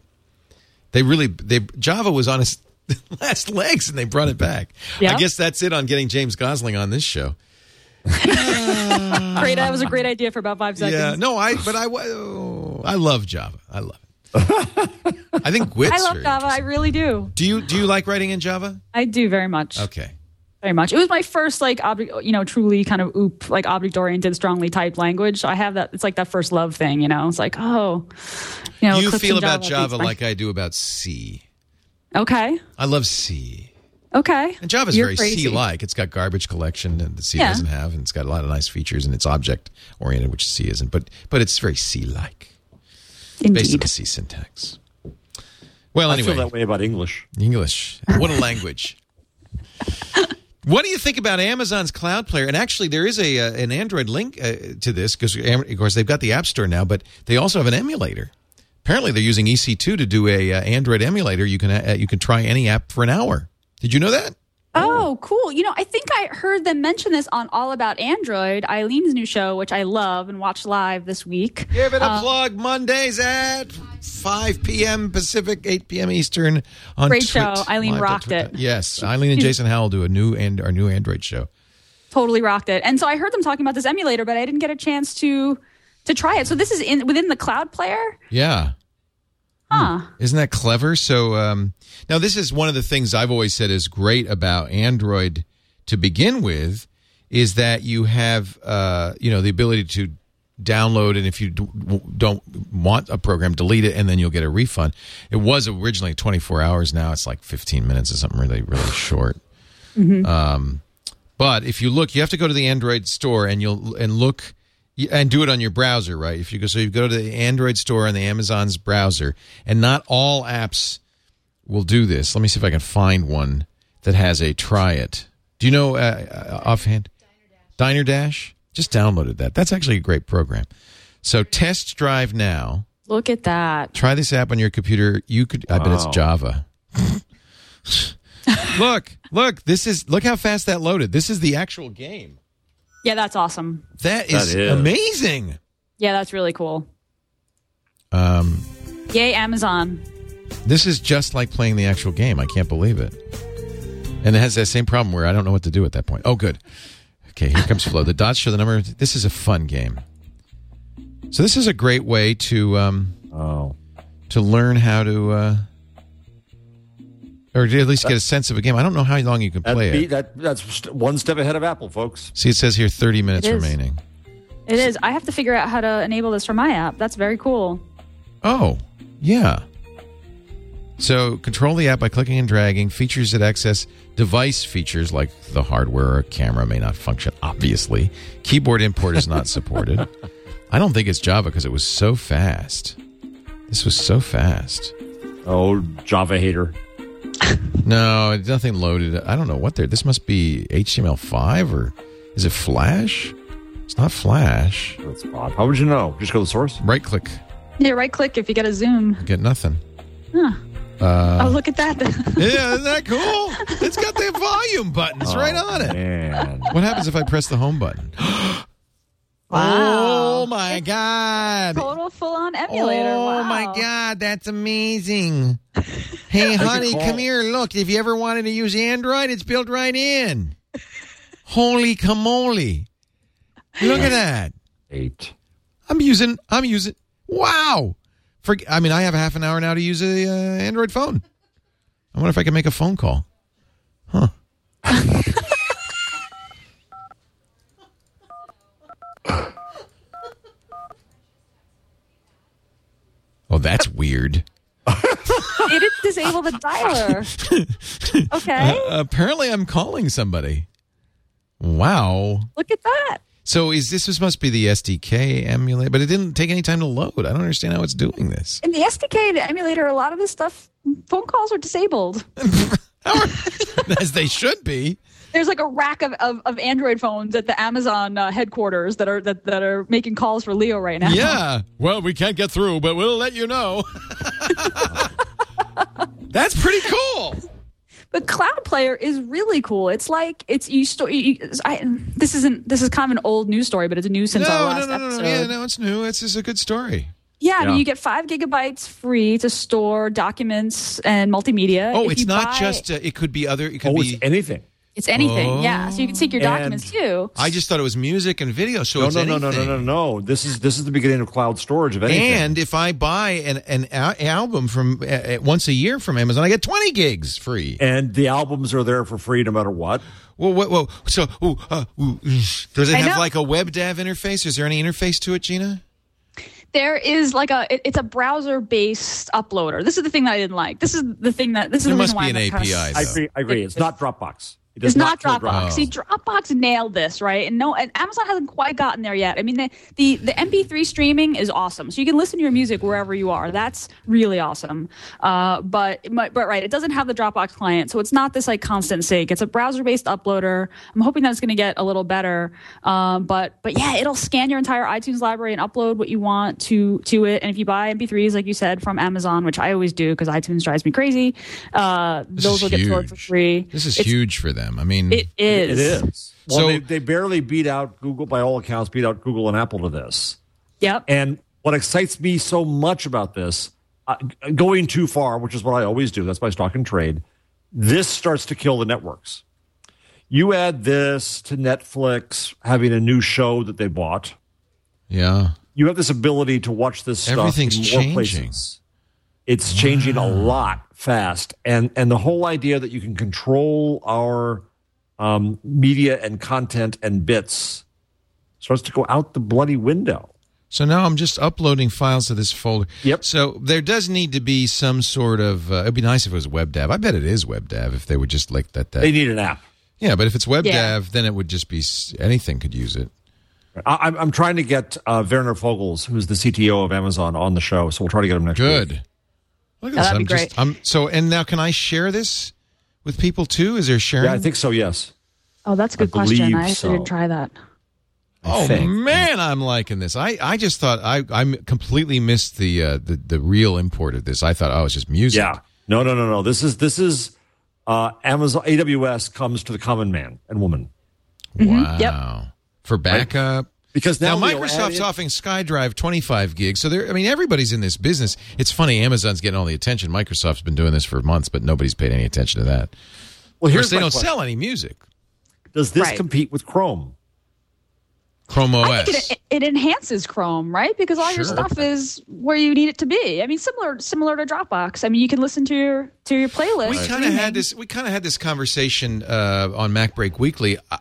Speaker 3: they really they Java was on its last legs and they brought it back. I guess that's it on getting James Gosling on this show.
Speaker 4: great! That was a great idea for about five seconds.
Speaker 3: Yeah, no, I but I oh, I love Java. I love it. I think Gwit's
Speaker 4: I love Java. I really do.
Speaker 3: Do you do you like writing in Java?
Speaker 4: I do very much.
Speaker 3: Okay.
Speaker 4: Very much. It was my first like object, you know, truly kind of oop, like object oriented, strongly typed language. So I have that. It's like that first love thing, you know. It's like, oh, you know,
Speaker 3: you feel about
Speaker 4: beats
Speaker 3: Java like I do about C.
Speaker 4: okay,
Speaker 3: I love C.
Speaker 4: okay.
Speaker 3: And Java's
Speaker 4: You're
Speaker 3: very. C-like. It's got garbage collection and the C
Speaker 4: Yeah.
Speaker 3: doesn't have, and it's got a lot of nice features, and it's object-oriented, which C isn't. But but it's very C-like, based on the C syntax. Well,
Speaker 5: I
Speaker 3: anyway,
Speaker 5: feel that way about English.
Speaker 3: English. What a language. what do you think about Amazon's Cloud Player? And actually, there is a uh, an Android link uh, to this because, of course, they've got the App Store now, but they also have an emulator. Apparently, they're using EC2 to do a uh, Android emulator. You can uh, you can try any app for an hour. Did you know that?
Speaker 4: Oh, cool. You know, I think I heard them mention this on All About Android, Eileen's new show, which I love and watched live this week.
Speaker 3: Give it a
Speaker 4: Uh,
Speaker 3: plug. Mondays at 5 p.m. Pacific, 8 p.m. Eastern on
Speaker 4: Great
Speaker 3: Twit-
Speaker 4: show. Eileen rocked it.
Speaker 3: Yes, Eileen and Jason Howell do a new and our new Android show.
Speaker 4: Totally rocked it. And so I heard them talking about this emulator, but I didn't get a chance to to try it. So this is in within the Cloud Player?
Speaker 3: Yeah.
Speaker 4: Huh.
Speaker 3: Isn't that clever? So um, now this is one of the things I've always said is great about Android to begin with is that you have uh, you know the ability to download and if you don't want a program delete it and then you'll get a refund. It was originally 24 hours now it's like 15 minutes or something really really short. Um, but if you look you have to go to the Android store and you'll and look and do it on your browser, right? If you go, so you go to the Android store and the Amazon's browser, and not all apps will do this. Let me see if I can find one that has a try it. Do you know uh, uh, offhand? Diner Dash. Just downloaded that. That's actually a great program. So test drive now.
Speaker 4: Look at that.
Speaker 3: Try this app on your computer. You could. I bet it's Java. look, look. This is look how fast that loaded. This is the actual game.
Speaker 4: Yeah, that's awesome.
Speaker 3: That is,
Speaker 5: That is.
Speaker 3: amazing.
Speaker 4: Yeah, that's really cool.
Speaker 3: Um,
Speaker 4: Yay, Amazon.
Speaker 3: This is just like playing the actual game. I can't believe it. And it has that same problem where I don't know what to do at that point. Oh, good. Okay, here comes Flow. The dots show the number. This is a fun game. So this is a great way to um,
Speaker 5: Oh.
Speaker 3: to learn how to, uh, or at least get a sense of a game. I don't know how long you can play
Speaker 5: beat,
Speaker 3: it.
Speaker 5: that, that's one step ahead of Apple, folks.
Speaker 3: See, it says here 30 minutes
Speaker 4: It is.
Speaker 3: remaining.
Speaker 4: It is. I have to figure out how to enable this for my app. That's very cool.
Speaker 3: Oh, yeah. So control the app by clicking and dragging. Features that access device features like the hardware or camera may not function, obviously. Keyboard import is not supported. I don't think it's Java because it was so fast. This was so fast.
Speaker 5: Oh, Java hater.
Speaker 3: No, it's nothing loaded. I don't know what there. This must be HTML5 or is it Flash? It's not Flash.
Speaker 5: That's odd. How would you know? Just go to the source.
Speaker 3: Right click,
Speaker 4: Yeah, right click if you get a zoom.
Speaker 3: get nothing.
Speaker 4: Uh, oh, look at that.
Speaker 3: Yeah, isn't that cool? It's got the volume buttons oh, right on it.
Speaker 5: Man.
Speaker 3: What happens if I press the home button?
Speaker 4: Wow.
Speaker 3: Oh my god!
Speaker 4: Total full on emulator.
Speaker 3: Oh
Speaker 4: wow.
Speaker 3: my god, that's amazing. Hey, honey, come here. Look, if you ever wanted to use Android, it's built right in. Holy camole. Look at that.
Speaker 5: Eight.
Speaker 3: I'm using, I'm using, wow. For, I mean, I have half an hour now to use a uh, Android phone. I wonder if I can make a phone call. Huh. oh, that's weird.
Speaker 4: It didn't disable the dialer. Okay.
Speaker 3: Uh, apparently, I'm calling somebody. Wow.
Speaker 4: Look at that.
Speaker 3: So is this, this must be the SDK emulator, but it didn't take any time to load. I don't understand how it's doing this.
Speaker 4: In the SDK, the emulator, a lot of this stuff, phone calls are disabled.
Speaker 3: As they should be.
Speaker 4: There's like a rack of, of, of Android phones at the Amazon uh, headquarters that are that, that are making calls for Leo right now.
Speaker 3: Yeah. Well, we can't get through, but we'll let you know. That's pretty cool.
Speaker 4: But Cloud Player is really cool. It's like it's you. Sto- you I, this isn't this is kind of an old news story, but it's a new since
Speaker 3: no,
Speaker 4: our
Speaker 3: no,
Speaker 4: last
Speaker 3: no, no,
Speaker 4: episode.
Speaker 3: no. Yeah, no, it's new. It's just a good story.
Speaker 4: Yeah, I mean,
Speaker 5: Yeah.
Speaker 4: you get five gigabytes free to store documents and multimedia.
Speaker 3: Oh,
Speaker 4: If
Speaker 3: it's
Speaker 4: you
Speaker 3: not
Speaker 4: buy-
Speaker 3: just. Uh, it could be other. It could
Speaker 5: Oh,
Speaker 3: be.
Speaker 5: it's anything.
Speaker 4: It's anything. Yeah, so you can sync your
Speaker 5: And-
Speaker 4: documents too.
Speaker 3: I just thought it was music and video. So
Speaker 5: No,
Speaker 3: it's
Speaker 5: no, no, no,
Speaker 3: anything.
Speaker 5: no, no, no. This is this is the beginning of cloud storage of anything.
Speaker 3: And if I buy an an a- album from uh, once a year from Amazon, I get twenty gigs free.
Speaker 5: and the albums are there for free no matter what.
Speaker 3: Well, whoa, whoa. So, ooh, uh, ooh, does it
Speaker 4: I
Speaker 3: have
Speaker 4: know.
Speaker 3: like a WebDAV interface? Is there any interface to it, Gina?
Speaker 4: There is like a it's a browser based uploader. This is the thing that I didn't like. This is the thing that this is
Speaker 3: There
Speaker 4: the
Speaker 3: must
Speaker 4: reason why
Speaker 3: be an
Speaker 4: I'm kind of-
Speaker 3: API.
Speaker 5: I agree. I agree. It's not Dropbox. It does
Speaker 4: It's not
Speaker 5: kill
Speaker 4: Dropbox. See, Dropbox nailed this, right? And no, and Amazon hasn't quite gotten there yet. I mean, the, the the MP3 streaming is awesome, so you can listen to your music wherever you are. That's really awesome. Uh, but but right, it doesn't have the Dropbox client, so it's not this like constant sync. It's a browser based uploader. I'm hoping that it's going to get a little better. Um, but but yeah, it'll scan your entire iTunes library and upload what you want to to it. And if you buy MP3s, like you said, from Amazon, which I always do because iTunes drives me crazy, uh, those will get stored for free.
Speaker 3: This is
Speaker 4: It's-
Speaker 3: huge for them. I mean,
Speaker 4: It is.
Speaker 5: It is. Well,
Speaker 3: So-
Speaker 5: they, they barely beat out Google, by all accounts, beat out Google and Apple to this.
Speaker 4: Yep.
Speaker 5: And what excites me so much about this, uh, going too far, which is what I always do, that's my stock and trade, this starts to kill the networks. You add this to Netflix having a new show that they bought.
Speaker 3: yeah.
Speaker 5: You have this ability to watch this stuff
Speaker 3: Everything's
Speaker 5: in more
Speaker 3: changing.
Speaker 5: places. It's changing a lot fast, and and the whole idea that you can control our um, media and content and bits starts to go out the bloody window.
Speaker 3: So now I'm just uploading files to this folder.
Speaker 5: Yep.
Speaker 3: So there does need to be some sort of. Uh, it'd be nice if it was WebDAV. I bet it is WebDAV if they would just like that. that.
Speaker 5: They need an app.
Speaker 3: yeah, but if it's WebDAV,
Speaker 4: Yeah.
Speaker 3: then it would just be anything could use it.
Speaker 5: I, I'm, I'm trying to get uh, Werner Vogels, who's the CTO of Amazon, on the show. So we'll try to get him next week.
Speaker 3: Good. Look at
Speaker 4: Yeah,
Speaker 3: this.
Speaker 4: that'd
Speaker 3: I'm
Speaker 4: be great.
Speaker 3: Just, I'm so. And now, can I share this with people too? Is there sharing?
Speaker 5: Yeah, I think so. Yes.
Speaker 4: Oh, that's a good
Speaker 5: I
Speaker 4: question. I actually
Speaker 5: so.
Speaker 4: didn't try that.
Speaker 3: Oh
Speaker 5: think.
Speaker 3: man, I'm liking this. I, I just thought I I completely missed the uh, the the real import of this. I thought oh, it's just music.
Speaker 5: Yeah. No, no, no, no. This is this is uh, Amazon AWS comes to the common man and woman
Speaker 3: Wow.
Speaker 4: Yep.
Speaker 3: For backup.
Speaker 5: Because
Speaker 3: Now,
Speaker 5: now,
Speaker 3: Microsoft's offering SkyDrive 25 gigs. So there, I mean, everybody's in this business. It's funny. Amazon's getting all the attention. Microsoft's been doing this for months, but nobody's paid any attention to that.
Speaker 5: Well,
Speaker 3: Of
Speaker 5: here's
Speaker 3: course, they don't
Speaker 5: question.
Speaker 3: sell any music.
Speaker 5: Does this
Speaker 4: Right.
Speaker 5: compete with Chrome?
Speaker 3: Chrome OS.
Speaker 4: I think it, it enhances Chrome, right? Because all your stuff is where you need it to be. I mean, similar similar to Dropbox. I mean, you can listen to your to your playlist.
Speaker 3: we kind of had this. We kind of had this conversation uh, on MacBreak Weekly. I,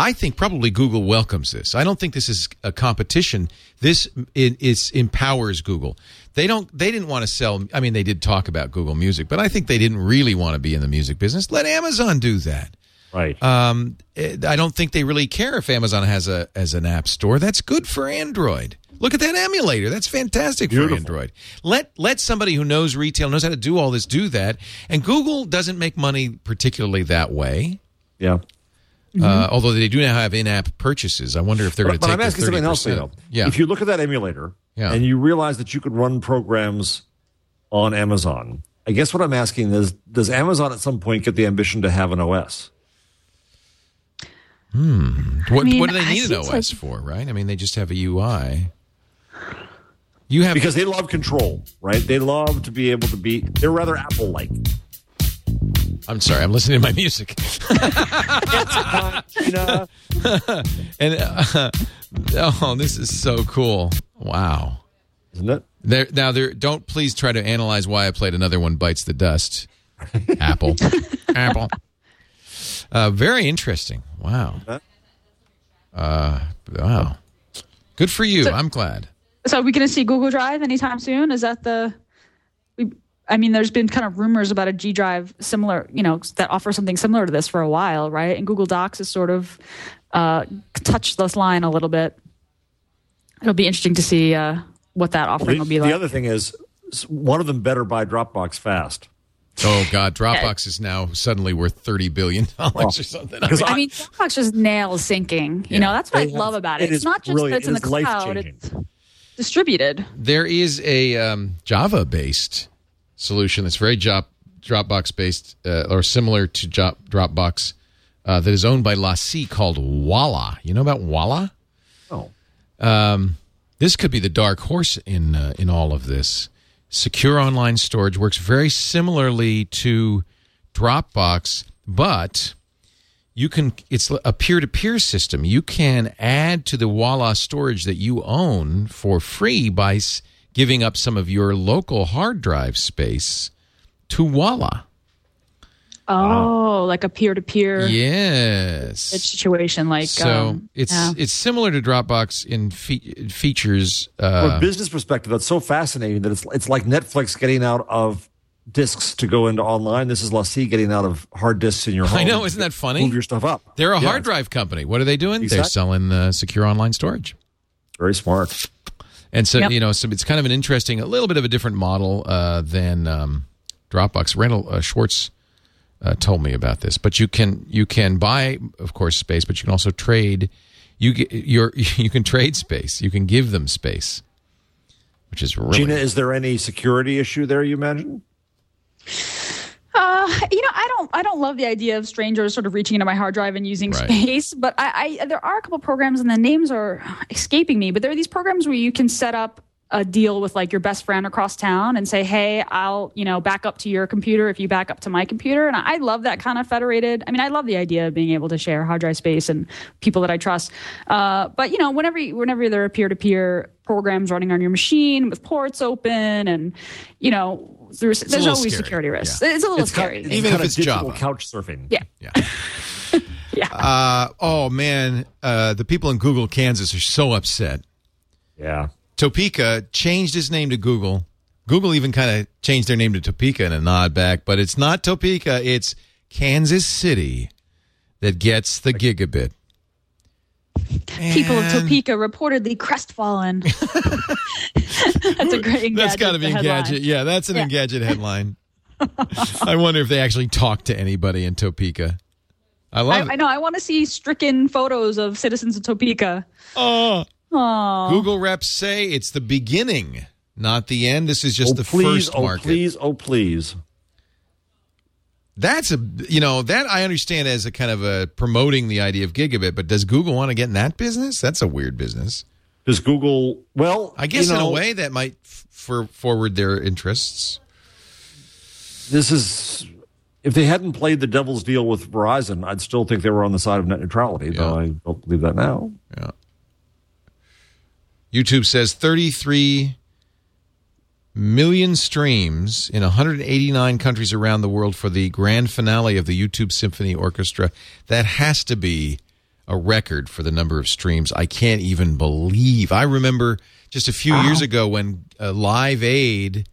Speaker 3: I think probably Google welcomes this. I don't think this is a competition. This it, it's empowers Google. They don't. They didn't want to sell. I mean, they did talk about Google Music, but I think they didn't really want to be in the music business. Let Amazon do that.
Speaker 5: Right.
Speaker 3: Um, I don't think they really care if Amazon has a as an app store. That's good for Android. Look at that emulator. That's fantastic for Android. Let let somebody who knows retail, knows how to do all this, do that. And Google doesn't make money particularly that way.
Speaker 5: Yeah.
Speaker 3: Uh, although they do now have in-app purchases. I wonder if they're going
Speaker 5: But,
Speaker 3: to
Speaker 5: but
Speaker 3: take
Speaker 5: I'm asking something else, though.
Speaker 3: Yeah.
Speaker 5: If you look at that emulator
Speaker 3: Yeah.
Speaker 5: and you realize that you could run programs on Amazon, I guess what I'm asking is, does Amazon at some point get the ambition to have an OS?
Speaker 3: What,
Speaker 4: mean,
Speaker 3: what do they need an
Speaker 4: think it's
Speaker 3: OS for, right? I mean, they just have a UI. You have
Speaker 5: Because they love control, right? They love to be able to be. They're rather Apple-like.
Speaker 3: I'm sorry, I'm listening to my music. And uh, oh, this is so cool. Wow.
Speaker 5: Isn't it?
Speaker 3: There now there don't please try to analyze why I played another one bites the dust. Apple. Apple. Uh, very interesting. Wow. Uh, wow. Good for you. I'm glad.
Speaker 4: So are we going to see Google Drive anytime soon? Is that the? We, I mean, there's been kind of rumors about a G Drive similar, you know, that offers something similar to this for a while, right? And Google Docs has sort of uh, touched this line a little bit. It'll be interesting to see uh, what that offering
Speaker 5: The,
Speaker 4: will be like.
Speaker 5: the other thing is, one of them better buy Dropbox fast.
Speaker 3: Oh God, Dropbox is now suddenly worth thirty billion dollars or something. I mean,
Speaker 4: I mean, Dropbox just nails syncing. You
Speaker 3: Yeah.
Speaker 4: know, that's what I
Speaker 5: They have-
Speaker 4: love about
Speaker 5: it
Speaker 4: it. It's not just
Speaker 5: brilliant.
Speaker 4: that it's in the cloud; it's distributed.
Speaker 3: there is a um, Java based solution that's very job, Dropbox based uh, or similar to job, Dropbox uh, that is owned by LaCie called Wuala. You know about Wuala?
Speaker 5: Oh,
Speaker 3: This could be the dark horse in uh, in all of this. Secure online storage works very similarly to Dropbox, but you can it's a peer-to-peer system. You can add to the Wuala storage that you own for free by s- giving up some of your local hard drive space to Wuala.
Speaker 4: Oh, like a peer-to-peer
Speaker 3: Yes.
Speaker 4: situation, like
Speaker 3: So
Speaker 4: um,
Speaker 3: it's
Speaker 4: yeah.
Speaker 3: it's similar to Dropbox in fe- features.
Speaker 5: from
Speaker 3: Uh,
Speaker 5: a business perspective, that's so fascinating that it's it's like Netflix getting out of discs to go into online. This is LaCie getting out of hard disks in your home.
Speaker 3: I know, isn't that funny?
Speaker 5: Move your stuff up.
Speaker 3: They're a
Speaker 5: Yeah,
Speaker 3: hard drive company. What are they doing? They're selling uh, secure online storage.
Speaker 5: Very smart.
Speaker 3: And so,
Speaker 4: Yep.
Speaker 3: you know, so it's kind of an interesting, a little bit of a different model uh, than um, Dropbox. Randal uh, Schwartz uh, told me about this, but you can you can buy, of course, space, but you can also trade. You get your you can trade space. You can give them space, which is really
Speaker 5: Gina, is there any security issue there? You imagine?
Speaker 4: Uh, you know, I don't, I don't love the idea of strangers sort of reaching into my hard drive and using
Speaker 3: Right.
Speaker 4: space. But I, I, there are a couple programs, and the names are escaping me. But there are these programs where you can set up a deal with like your best friend across town and say, "Hey, I'll, you know, back up to your computer if you back up to my computer." And I love that kind of federated. I mean, I love the idea of being able to share hard drive space and people that I trust. Uh, but you know, whenever, whenever there are peer-to-peer programs running on your machine with ports open, and you know. There's, there's always
Speaker 3: scary.
Speaker 4: security risks.
Speaker 3: Yeah.
Speaker 4: It's a little
Speaker 5: It's kind-
Speaker 4: scary.
Speaker 5: it's
Speaker 3: Even if it's
Speaker 5: digital
Speaker 3: Java.
Speaker 5: couch surfing.
Speaker 4: Yeah.
Speaker 3: yeah.
Speaker 4: Yeah.
Speaker 3: Uh, oh man, uh, the people in Google Kansas are so upset.
Speaker 5: Yeah.
Speaker 3: Topeka changed its name to Google. Google even kind of changed their name to Topeka in a nod back, but it's not Topeka. It's Kansas City that gets the gigabit.
Speaker 4: People of Topeka reportedly crestfallen. that's a great Engadget.
Speaker 3: That's got to be
Speaker 4: headline.
Speaker 3: Engadget. Yeah, that's an
Speaker 4: Yeah.
Speaker 3: Engadget headline. I wonder if they actually talked to anybody in Topeka. I love
Speaker 4: I, I know. I want to see stricken photos of citizens of Topeka.
Speaker 3: Oh.
Speaker 4: Oh,
Speaker 3: Google reps say it's the beginning, not the end. This is just
Speaker 5: oh,
Speaker 3: the
Speaker 5: please,
Speaker 3: first
Speaker 5: oh,
Speaker 3: market.
Speaker 5: please, oh, please.
Speaker 3: That's a you know that I understand as a kind of a promoting the idea of gigabit, but does Google want to get in that business? That's a weird business.
Speaker 5: Does Google, well,
Speaker 3: I guess
Speaker 5: you
Speaker 3: in
Speaker 5: know,
Speaker 3: a way that might f- for forward their interests.
Speaker 5: this is, if they hadn't played the devil's deal with Verizon, I'd still think they were on the side of net neutrality, though I don't believe that now.
Speaker 3: Yeah. YouTube says 33 million streams in 189 countries around the world for the grand finale of the YouTube Symphony Orchestra. That has to be a record for the number of streams. I can't even believe. I remember just a few years ago when uh, Live Aid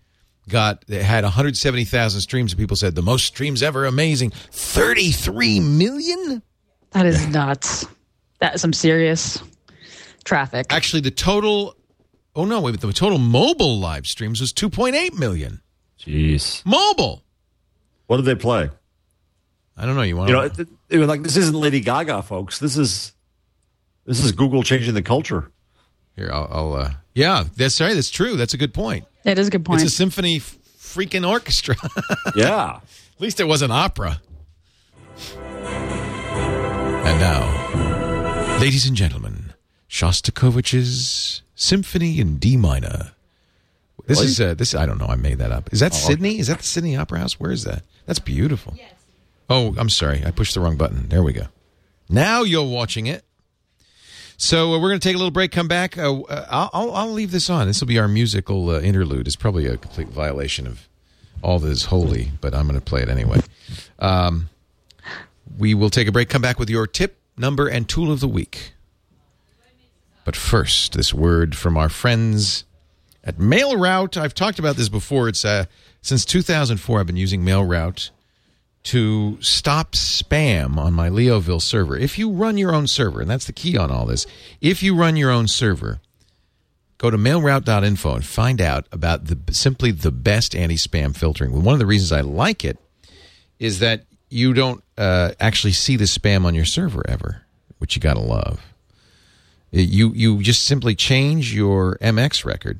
Speaker 3: got it had 170,000 streams and people said the most streams ever amazing 33 million
Speaker 4: that is nuts. That is some serious traffic.
Speaker 3: actually the total Oh no, wait, the total mobile live streams was 2.8 million.
Speaker 5: Jeez.
Speaker 3: Mobile.
Speaker 5: What did they play?
Speaker 3: I don't know. You want
Speaker 5: You know,
Speaker 3: to?
Speaker 5: it, it was like this isn't Lady Gaga, folks. This is this is Google changing the culture.
Speaker 3: Here, I'll. I'll uh, yeah, that's right. That's true. That's a good point.
Speaker 4: That is a good point.
Speaker 3: It's a symphony f- freaking orchestra.
Speaker 5: Yeah.
Speaker 3: At least it was an opera. And now, ladies and gentlemen, Shostakovich's Symphony in D minor. This is uh, this. I don't know. I made that up. Is that Sydney? Is that the Sydney Opera House? Where is that? That's beautiful. Oh, I'm sorry. I pushed the wrong button. There we go. Now you're watching it. So uh, we're going to take a little break. Come back. Uh, uh, I'll, I'll I'll leave this on. This will be our musical uh, interlude. It's probably a complete violation of all that is holy, but I'm going to play it anyway. Um, we will take a break. Come back with your tip, number, and tool of the week. But first, this word from our friends at MailRoute. I've talked about this before. It's uh, since 2004. I've been using MailRoute to stop spam on my Leoville server. If you run your own server, and that's the key on all this, if you run your own server, go to mailroute.info and find out about the simply the best anti-spam filtering. One of the reasons I like it is that you don't uh, actually see the spam on your server ever, which you got to love. You you just simply change your MX record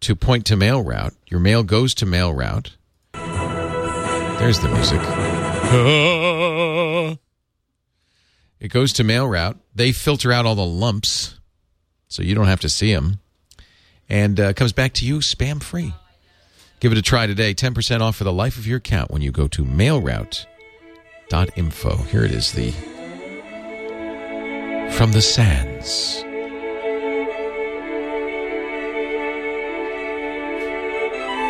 Speaker 3: to point to mail route. Your mail goes to mail route. There's the music. It goes to mail route. They filter out all the lumps, so you don't have to see them, and uh, comes back to you spam free. Give it a try today. 10% off for the life of your account when you go to mailroute.info. Here it is, the From the Sands.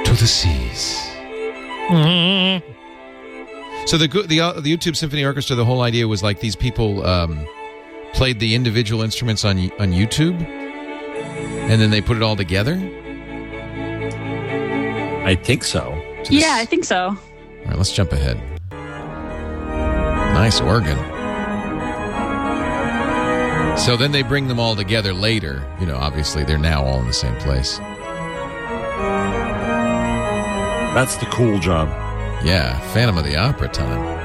Speaker 3: To the seas. So the the uh, the YouTube Symphony Orchestra, the whole idea was like these people um, played the individual instruments on on YouTube, and then they put it all together.
Speaker 5: I think so.
Speaker 3: to the
Speaker 4: yeah, I think so.
Speaker 3: All right, let's jump ahead. Nice organ. So then they bring them all together later. You know, obviously they're now all in the same place.
Speaker 5: That's the cool job.
Speaker 3: Yeah, Phantom of the Opera time.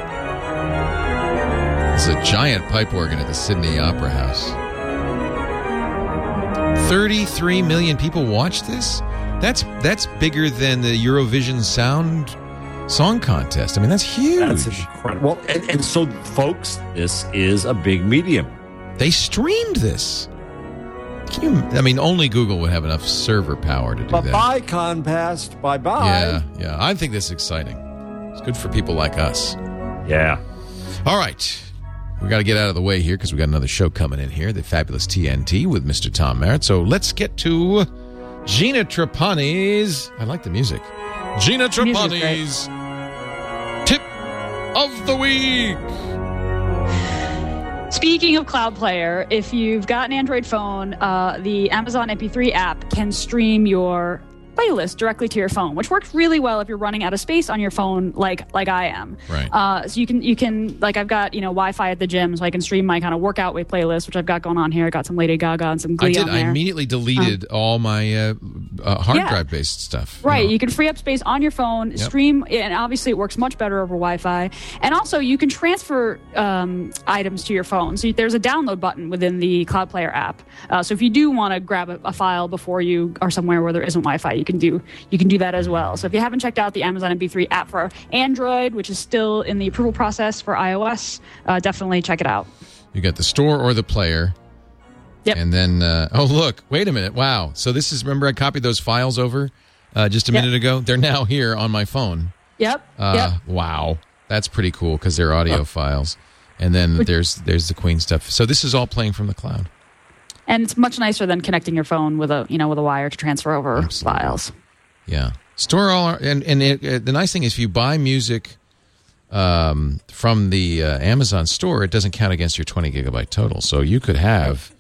Speaker 3: It's a giant pipe organ at the Sydney Opera House. 33 million people watch this? That's that's bigger than the Eurovision Sound Song Contest. I mean, that's huge.
Speaker 5: That's incredible. Well, and, and so, folks, this is a big medium.
Speaker 3: They streamed this. You? I mean, only Google would have enough server power to do
Speaker 5: Bye
Speaker 3: that.
Speaker 5: bye, Compast. Bye bye.
Speaker 3: Yeah, yeah. I think this is exciting. It's good for people like us.
Speaker 5: Yeah.
Speaker 3: All right. We got to get out of the way here because we got another show coming in here, the fabulous TNT with Mr. Tom Merritt. So let's get to Gina Trapani's. I like the music. Gina Trapani's tip of the week.
Speaker 4: Speaking of Cloud Player, if you've got an Android phone, uh, the Amazon MP3 app can stream your playlist directly to your phone, which works really well if you're running out of space on your phone, like like I am.
Speaker 3: Right.
Speaker 4: Uh, so you can you can like I've got you know Wi-Fi at the gym, so I can stream my kind of workout with playlist, which I've got going on here. I got some Lady Gaga and some Glee
Speaker 3: I did. I immediately deleted all my uh, uh, hard
Speaker 4: Yeah.
Speaker 3: drive based stuff. you
Speaker 4: Right,
Speaker 3: know.
Speaker 4: you can free up space on your phone, stream, and obviously it works much better over Wi-Fi. And also, you can transfer um, items to your phone. So there's a download button within the Cloud Player app. Uh, so if you do want to grab a, a file before you are somewhere where there isn't Wi-Fi, you can do you can do that as well. So if you haven't checked out the Amazon MP3 app for Android, which is still in the approval process for iOS, uh, definitely check it out.
Speaker 3: You got the store or the player.
Speaker 4: Yep.
Speaker 3: And then, uh, oh, look, wait a minute. Wow. So this is, remember, I copied those files over uh, just a
Speaker 4: Yep.
Speaker 3: minute ago? They're now here on my phone.
Speaker 4: Yep.
Speaker 3: Uh,
Speaker 4: yep.
Speaker 3: Wow. That's pretty cool because they're audio files. And then there's there's the Queen stuff. So this is all playing from the cloud.
Speaker 4: And it's much nicer than connecting your phone with a you know with a wire to transfer over
Speaker 3: Absolutely.
Speaker 4: files.
Speaker 3: Yeah. Store all our, and and it, uh, the nice thing is if you buy music um, from the uh, Amazon store, it doesn't count against your 20 gigabyte total. So you could have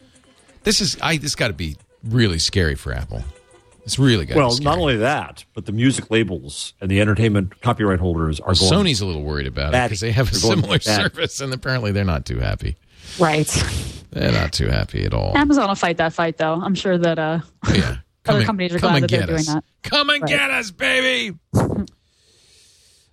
Speaker 3: this is I this got to be really scary for Apple. It's really got.
Speaker 5: Well, not only that, but the music labels and the entertainment copyright holders are going.
Speaker 3: Sony's a little worried about it because they have a similar service, and apparently they're not too happy.
Speaker 4: Right.
Speaker 3: They're not too happy at all.
Speaker 4: Amazon will fight that fight, though. I'm sure that uh,
Speaker 3: Yeah.
Speaker 4: Other
Speaker 3: and-
Speaker 4: companies are
Speaker 3: come
Speaker 4: glad
Speaker 3: and
Speaker 4: that they're
Speaker 3: get us.
Speaker 4: doing that.
Speaker 3: Come and
Speaker 4: Right.
Speaker 3: get us, baby.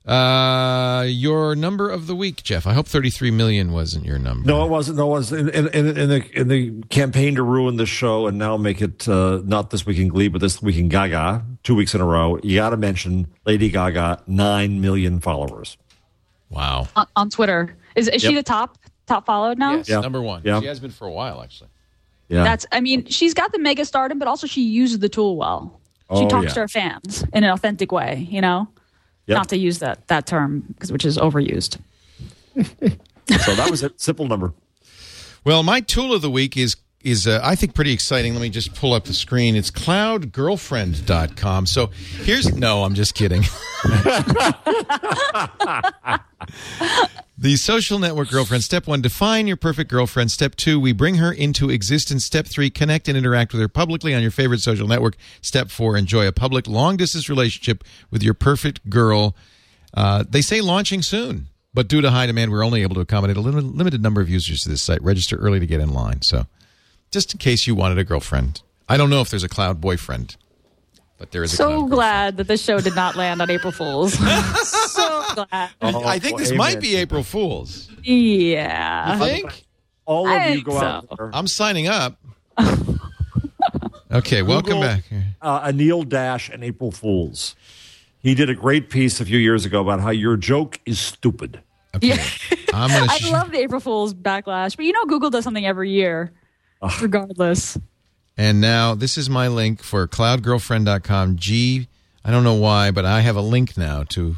Speaker 3: Uh, your number of the week, Jeff. I hope 33 million wasn't your number.
Speaker 5: No, it wasn't. No, it was in, in, in, in the in the campaign to ruin the show and now make it uh, not this week in Glee, but this week in Gaga, two weeks in a row. You got to mention Lady Gaga, nine million followers.
Speaker 3: Wow.
Speaker 4: on, on Twitter. Is, is she the top top followed now?
Speaker 3: Yes,
Speaker 5: Yeah.
Speaker 3: number one.
Speaker 5: Yeah.
Speaker 3: She has been for a while, actually.
Speaker 5: Yeah,
Speaker 4: That's. I mean, she's got the mega stardom, but also she uses the tool well. She
Speaker 5: Oh,
Speaker 4: talks
Speaker 5: yeah.
Speaker 4: to her fans in an authentic way. You know,
Speaker 5: Yep.
Speaker 4: not to use that that term because which is overused.
Speaker 5: so that was it. Simple number.
Speaker 3: Well, my tool of the week is is uh, I think pretty exciting. Let me just pull up the screen. It's cloudgirlfriend.com. So here's no, I'm just kidding. the social network girlfriend. Step 1, define your perfect girlfriend. Step 2, we bring her into existence. Step 3, connect and interact with her publicly on your favorite social network. Step 4, enjoy a public long distance relationship with your perfect girl. Uh, they say launching soon, but due to high demand, we're only able to accommodate a lim- limited number of users to this site. Register early to get in line. So, just in case you wanted a girlfriend, I don't know if there's a cloud boyfriend, but there is a
Speaker 4: So glad that this show did not land on April Fools. so glad.
Speaker 3: I think
Speaker 5: well,
Speaker 3: this might be April Fool's.
Speaker 4: Yeah.
Speaker 3: I think
Speaker 5: All of
Speaker 4: I
Speaker 5: you
Speaker 4: think
Speaker 5: go out there.
Speaker 3: I'm signing up. Okay, welcome
Speaker 5: Google,
Speaker 3: back.
Speaker 5: Uh, Anil Dash and April Fools. He did a great piece a few years ago about how your joke is stupid.
Speaker 3: Okay,
Speaker 4: Yeah.
Speaker 3: I'm gonna.
Speaker 4: I love the April Fools backlash, but you know Google does something every year, regardless.
Speaker 3: And now this is my link for cloudgirlfriend.com. G, I don't know why, but I have a link now to.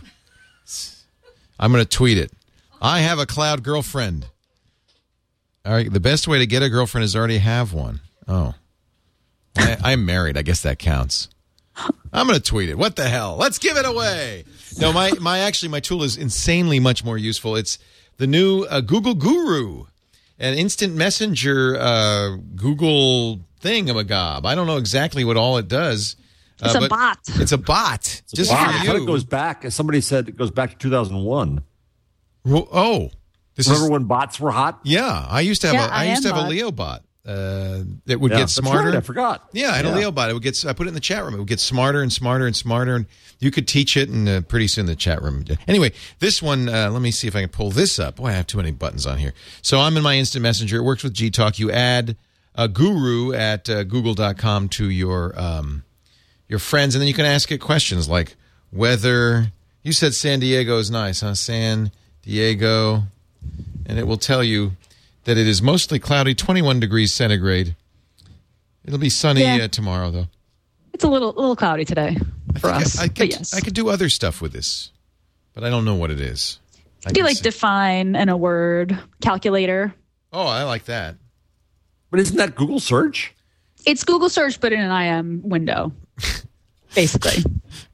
Speaker 3: I'm going to tweet it. I have a cloud girlfriend. All right, the best way to get a girlfriend is already have one. Oh, I, I'm married. I guess that counts. I'm going to tweet it. What the hell? Let's give it away. No, my my actually my tool is insanely much more useful. It's the new uh, Google Guru, an instant messenger uh, Google thingamagob. I don't know exactly what all it does. Uh,
Speaker 4: It's a bot.
Speaker 3: It's a bot. Just
Speaker 5: Wow,
Speaker 3: for you.
Speaker 5: it goes back. As somebody said, it goes back to 2001.
Speaker 3: Ro- oh, this
Speaker 5: Remember
Speaker 3: is
Speaker 5: when bots were hot?
Speaker 3: yeah. I used to have
Speaker 4: Yeah,
Speaker 3: a I
Speaker 4: I
Speaker 3: used to
Speaker 4: am
Speaker 3: have a. Leo bot uh, that would
Speaker 5: Yeah,
Speaker 3: get
Speaker 5: that's
Speaker 3: smarter.
Speaker 5: right, I forgot.
Speaker 3: Yeah, I had a Leo bot. It would get. I put it in the chat room. It would get smarter and smarter and smarter, and you could teach it. And uh, pretty soon the chat room. Anyway, this one. Uh, let me see if I can pull this up. Boy, I have too many buttons on here. So I'm in my instant messenger. It works with G Talk. You add a guru at uh, google.com to your um, your friends, and then you can ask it questions like whether you said San Diego is nice, huh? San Diego, and it will tell you that it is mostly cloudy, 21 degrees centigrade. It'll be sunny
Speaker 4: Yeah.
Speaker 3: uh, tomorrow, though.
Speaker 4: It's a little a little cloudy today for
Speaker 3: I,
Speaker 4: us.
Speaker 3: I,
Speaker 4: but
Speaker 3: could,
Speaker 4: yes,
Speaker 3: I could do other stuff with this, but I don't know what it is. I
Speaker 4: do
Speaker 3: can
Speaker 4: like
Speaker 3: say-
Speaker 4: define in a word calculator.
Speaker 3: oh, I like that.
Speaker 5: But isn't that Google search?
Speaker 4: It's Google search, but in an IM window, basically.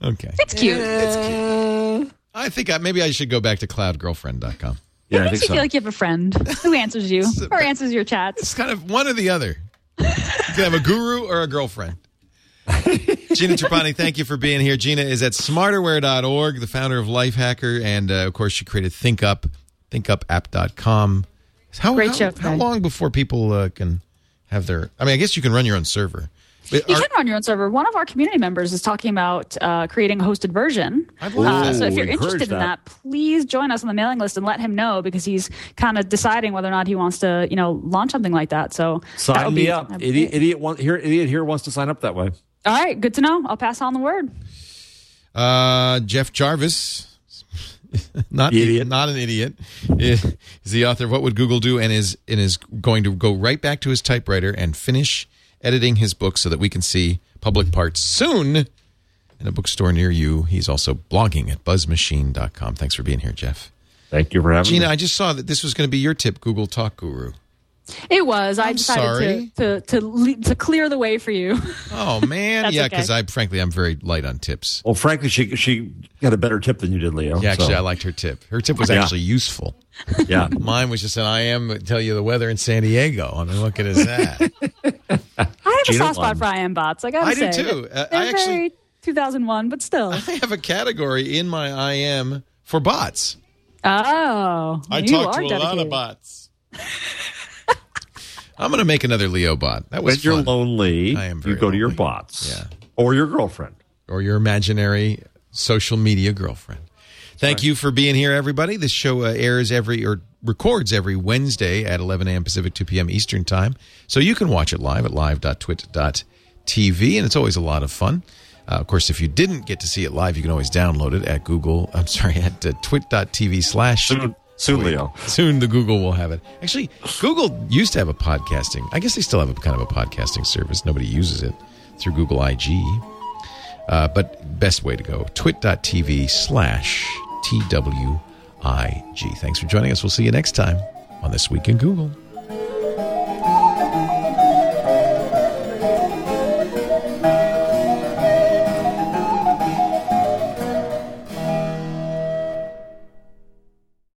Speaker 3: Okay.
Speaker 4: It's cute. It's cute.
Speaker 3: I think I, maybe I should go back to cloudgirlfriend.com.
Speaker 5: Yeah,
Speaker 4: it
Speaker 5: I
Speaker 4: makes
Speaker 5: think
Speaker 4: you
Speaker 5: so.
Speaker 4: feel like you have a friend who answers you or answers your chats.
Speaker 3: It's kind of one or the other. You can have a guru or a girlfriend. Gina Trapani, thank you for being here. Gina is at smarterware.org, the founder of Lifehacker, and uh, of course, she created ThinkUp, thinkupapp.com. How,
Speaker 4: Great
Speaker 3: how,
Speaker 4: show
Speaker 3: How long before people uh, can have their? I mean, I guess you can run your own server. But
Speaker 4: You
Speaker 3: are-
Speaker 4: can run your own server. One of our community members is talking about uh, creating a hosted version.
Speaker 3: I'd love
Speaker 4: Uh,
Speaker 3: that.
Speaker 4: so if you're
Speaker 5: encourage
Speaker 4: interested in
Speaker 5: that.
Speaker 4: that, please join us on the mailing list and let him know because he's kind of deciding whether or not he wants to, you know, launch something like that. So that
Speaker 5: Sign
Speaker 4: would
Speaker 5: me
Speaker 4: be-
Speaker 5: up. Idiot, idiot, want, here, idiot here wants to sign up that way.
Speaker 4: All right, good to know. I'll pass on the word.
Speaker 3: Uh, Jeff Jarvis, not
Speaker 5: Idiot.
Speaker 3: not an idiot, is the author of What Would Google Do, and is and is going to go right back to his typewriter and finish editing his book so that we can see public parts soon in a bookstore near you. He's also blogging at buzzmachine.com. Thanks for being here, Jeff.
Speaker 5: Thank you for having
Speaker 3: Gina,
Speaker 5: me.
Speaker 3: I just saw that this was going to be your tip, Google Talk Guru.
Speaker 4: It was. I
Speaker 3: I'm
Speaker 4: decided
Speaker 3: sorry.
Speaker 4: to to to, le- to clear the way for you.
Speaker 3: Oh man,
Speaker 4: That's
Speaker 3: yeah,
Speaker 4: okay.
Speaker 3: because I frankly I'm very light on tips.
Speaker 5: Well, frankly, she she got a better tip than you did, Leo.
Speaker 3: Yeah, actually,
Speaker 5: so,
Speaker 3: I liked her tip. Her tip was
Speaker 5: Yeah.
Speaker 3: actually useful.
Speaker 5: yeah.
Speaker 3: Mine was just an I am tell you the weather in San Diego. I mean, what good is that?
Speaker 4: I have a
Speaker 5: Gina
Speaker 4: soft
Speaker 5: won.
Speaker 4: spot for IM bots. I gotta
Speaker 3: I do too. Uh, I actually-
Speaker 4: very 2001, but still.
Speaker 3: I have a category in my IM for bots.
Speaker 4: Oh,
Speaker 3: I
Speaker 4: you
Speaker 3: talk
Speaker 4: are
Speaker 3: to a lot of
Speaker 4: dedicated.
Speaker 3: bots. I'm going to make another Leo bot. That was
Speaker 5: when you're
Speaker 3: fun.
Speaker 5: lonely,
Speaker 3: I am
Speaker 5: you go to your bots.
Speaker 3: Yeah.
Speaker 5: Or your girlfriend.
Speaker 3: or your imaginary social media girlfriend. Thank you for being here, everybody. This show uh, airs every or records every Wednesday at 11 a.m. Pacific, 2 p.m. Eastern Time. So you can watch it live at live.twit.tv, and it's always a lot of fun. Uh, of course, if you didn't get to see it live, you can always download it at Google. I'm sorry, at uh, twit.tv slash.
Speaker 5: Soon, Leo.
Speaker 3: Soon the Google will have it. Actually, Google used to have a podcasting. I guess they still have a kind of a podcasting service. Nobody uses it through Google IG. Uh, but best way to go, twit.tv slash TWIG. Thanks for joining us. We'll see you next time on This Week in Google.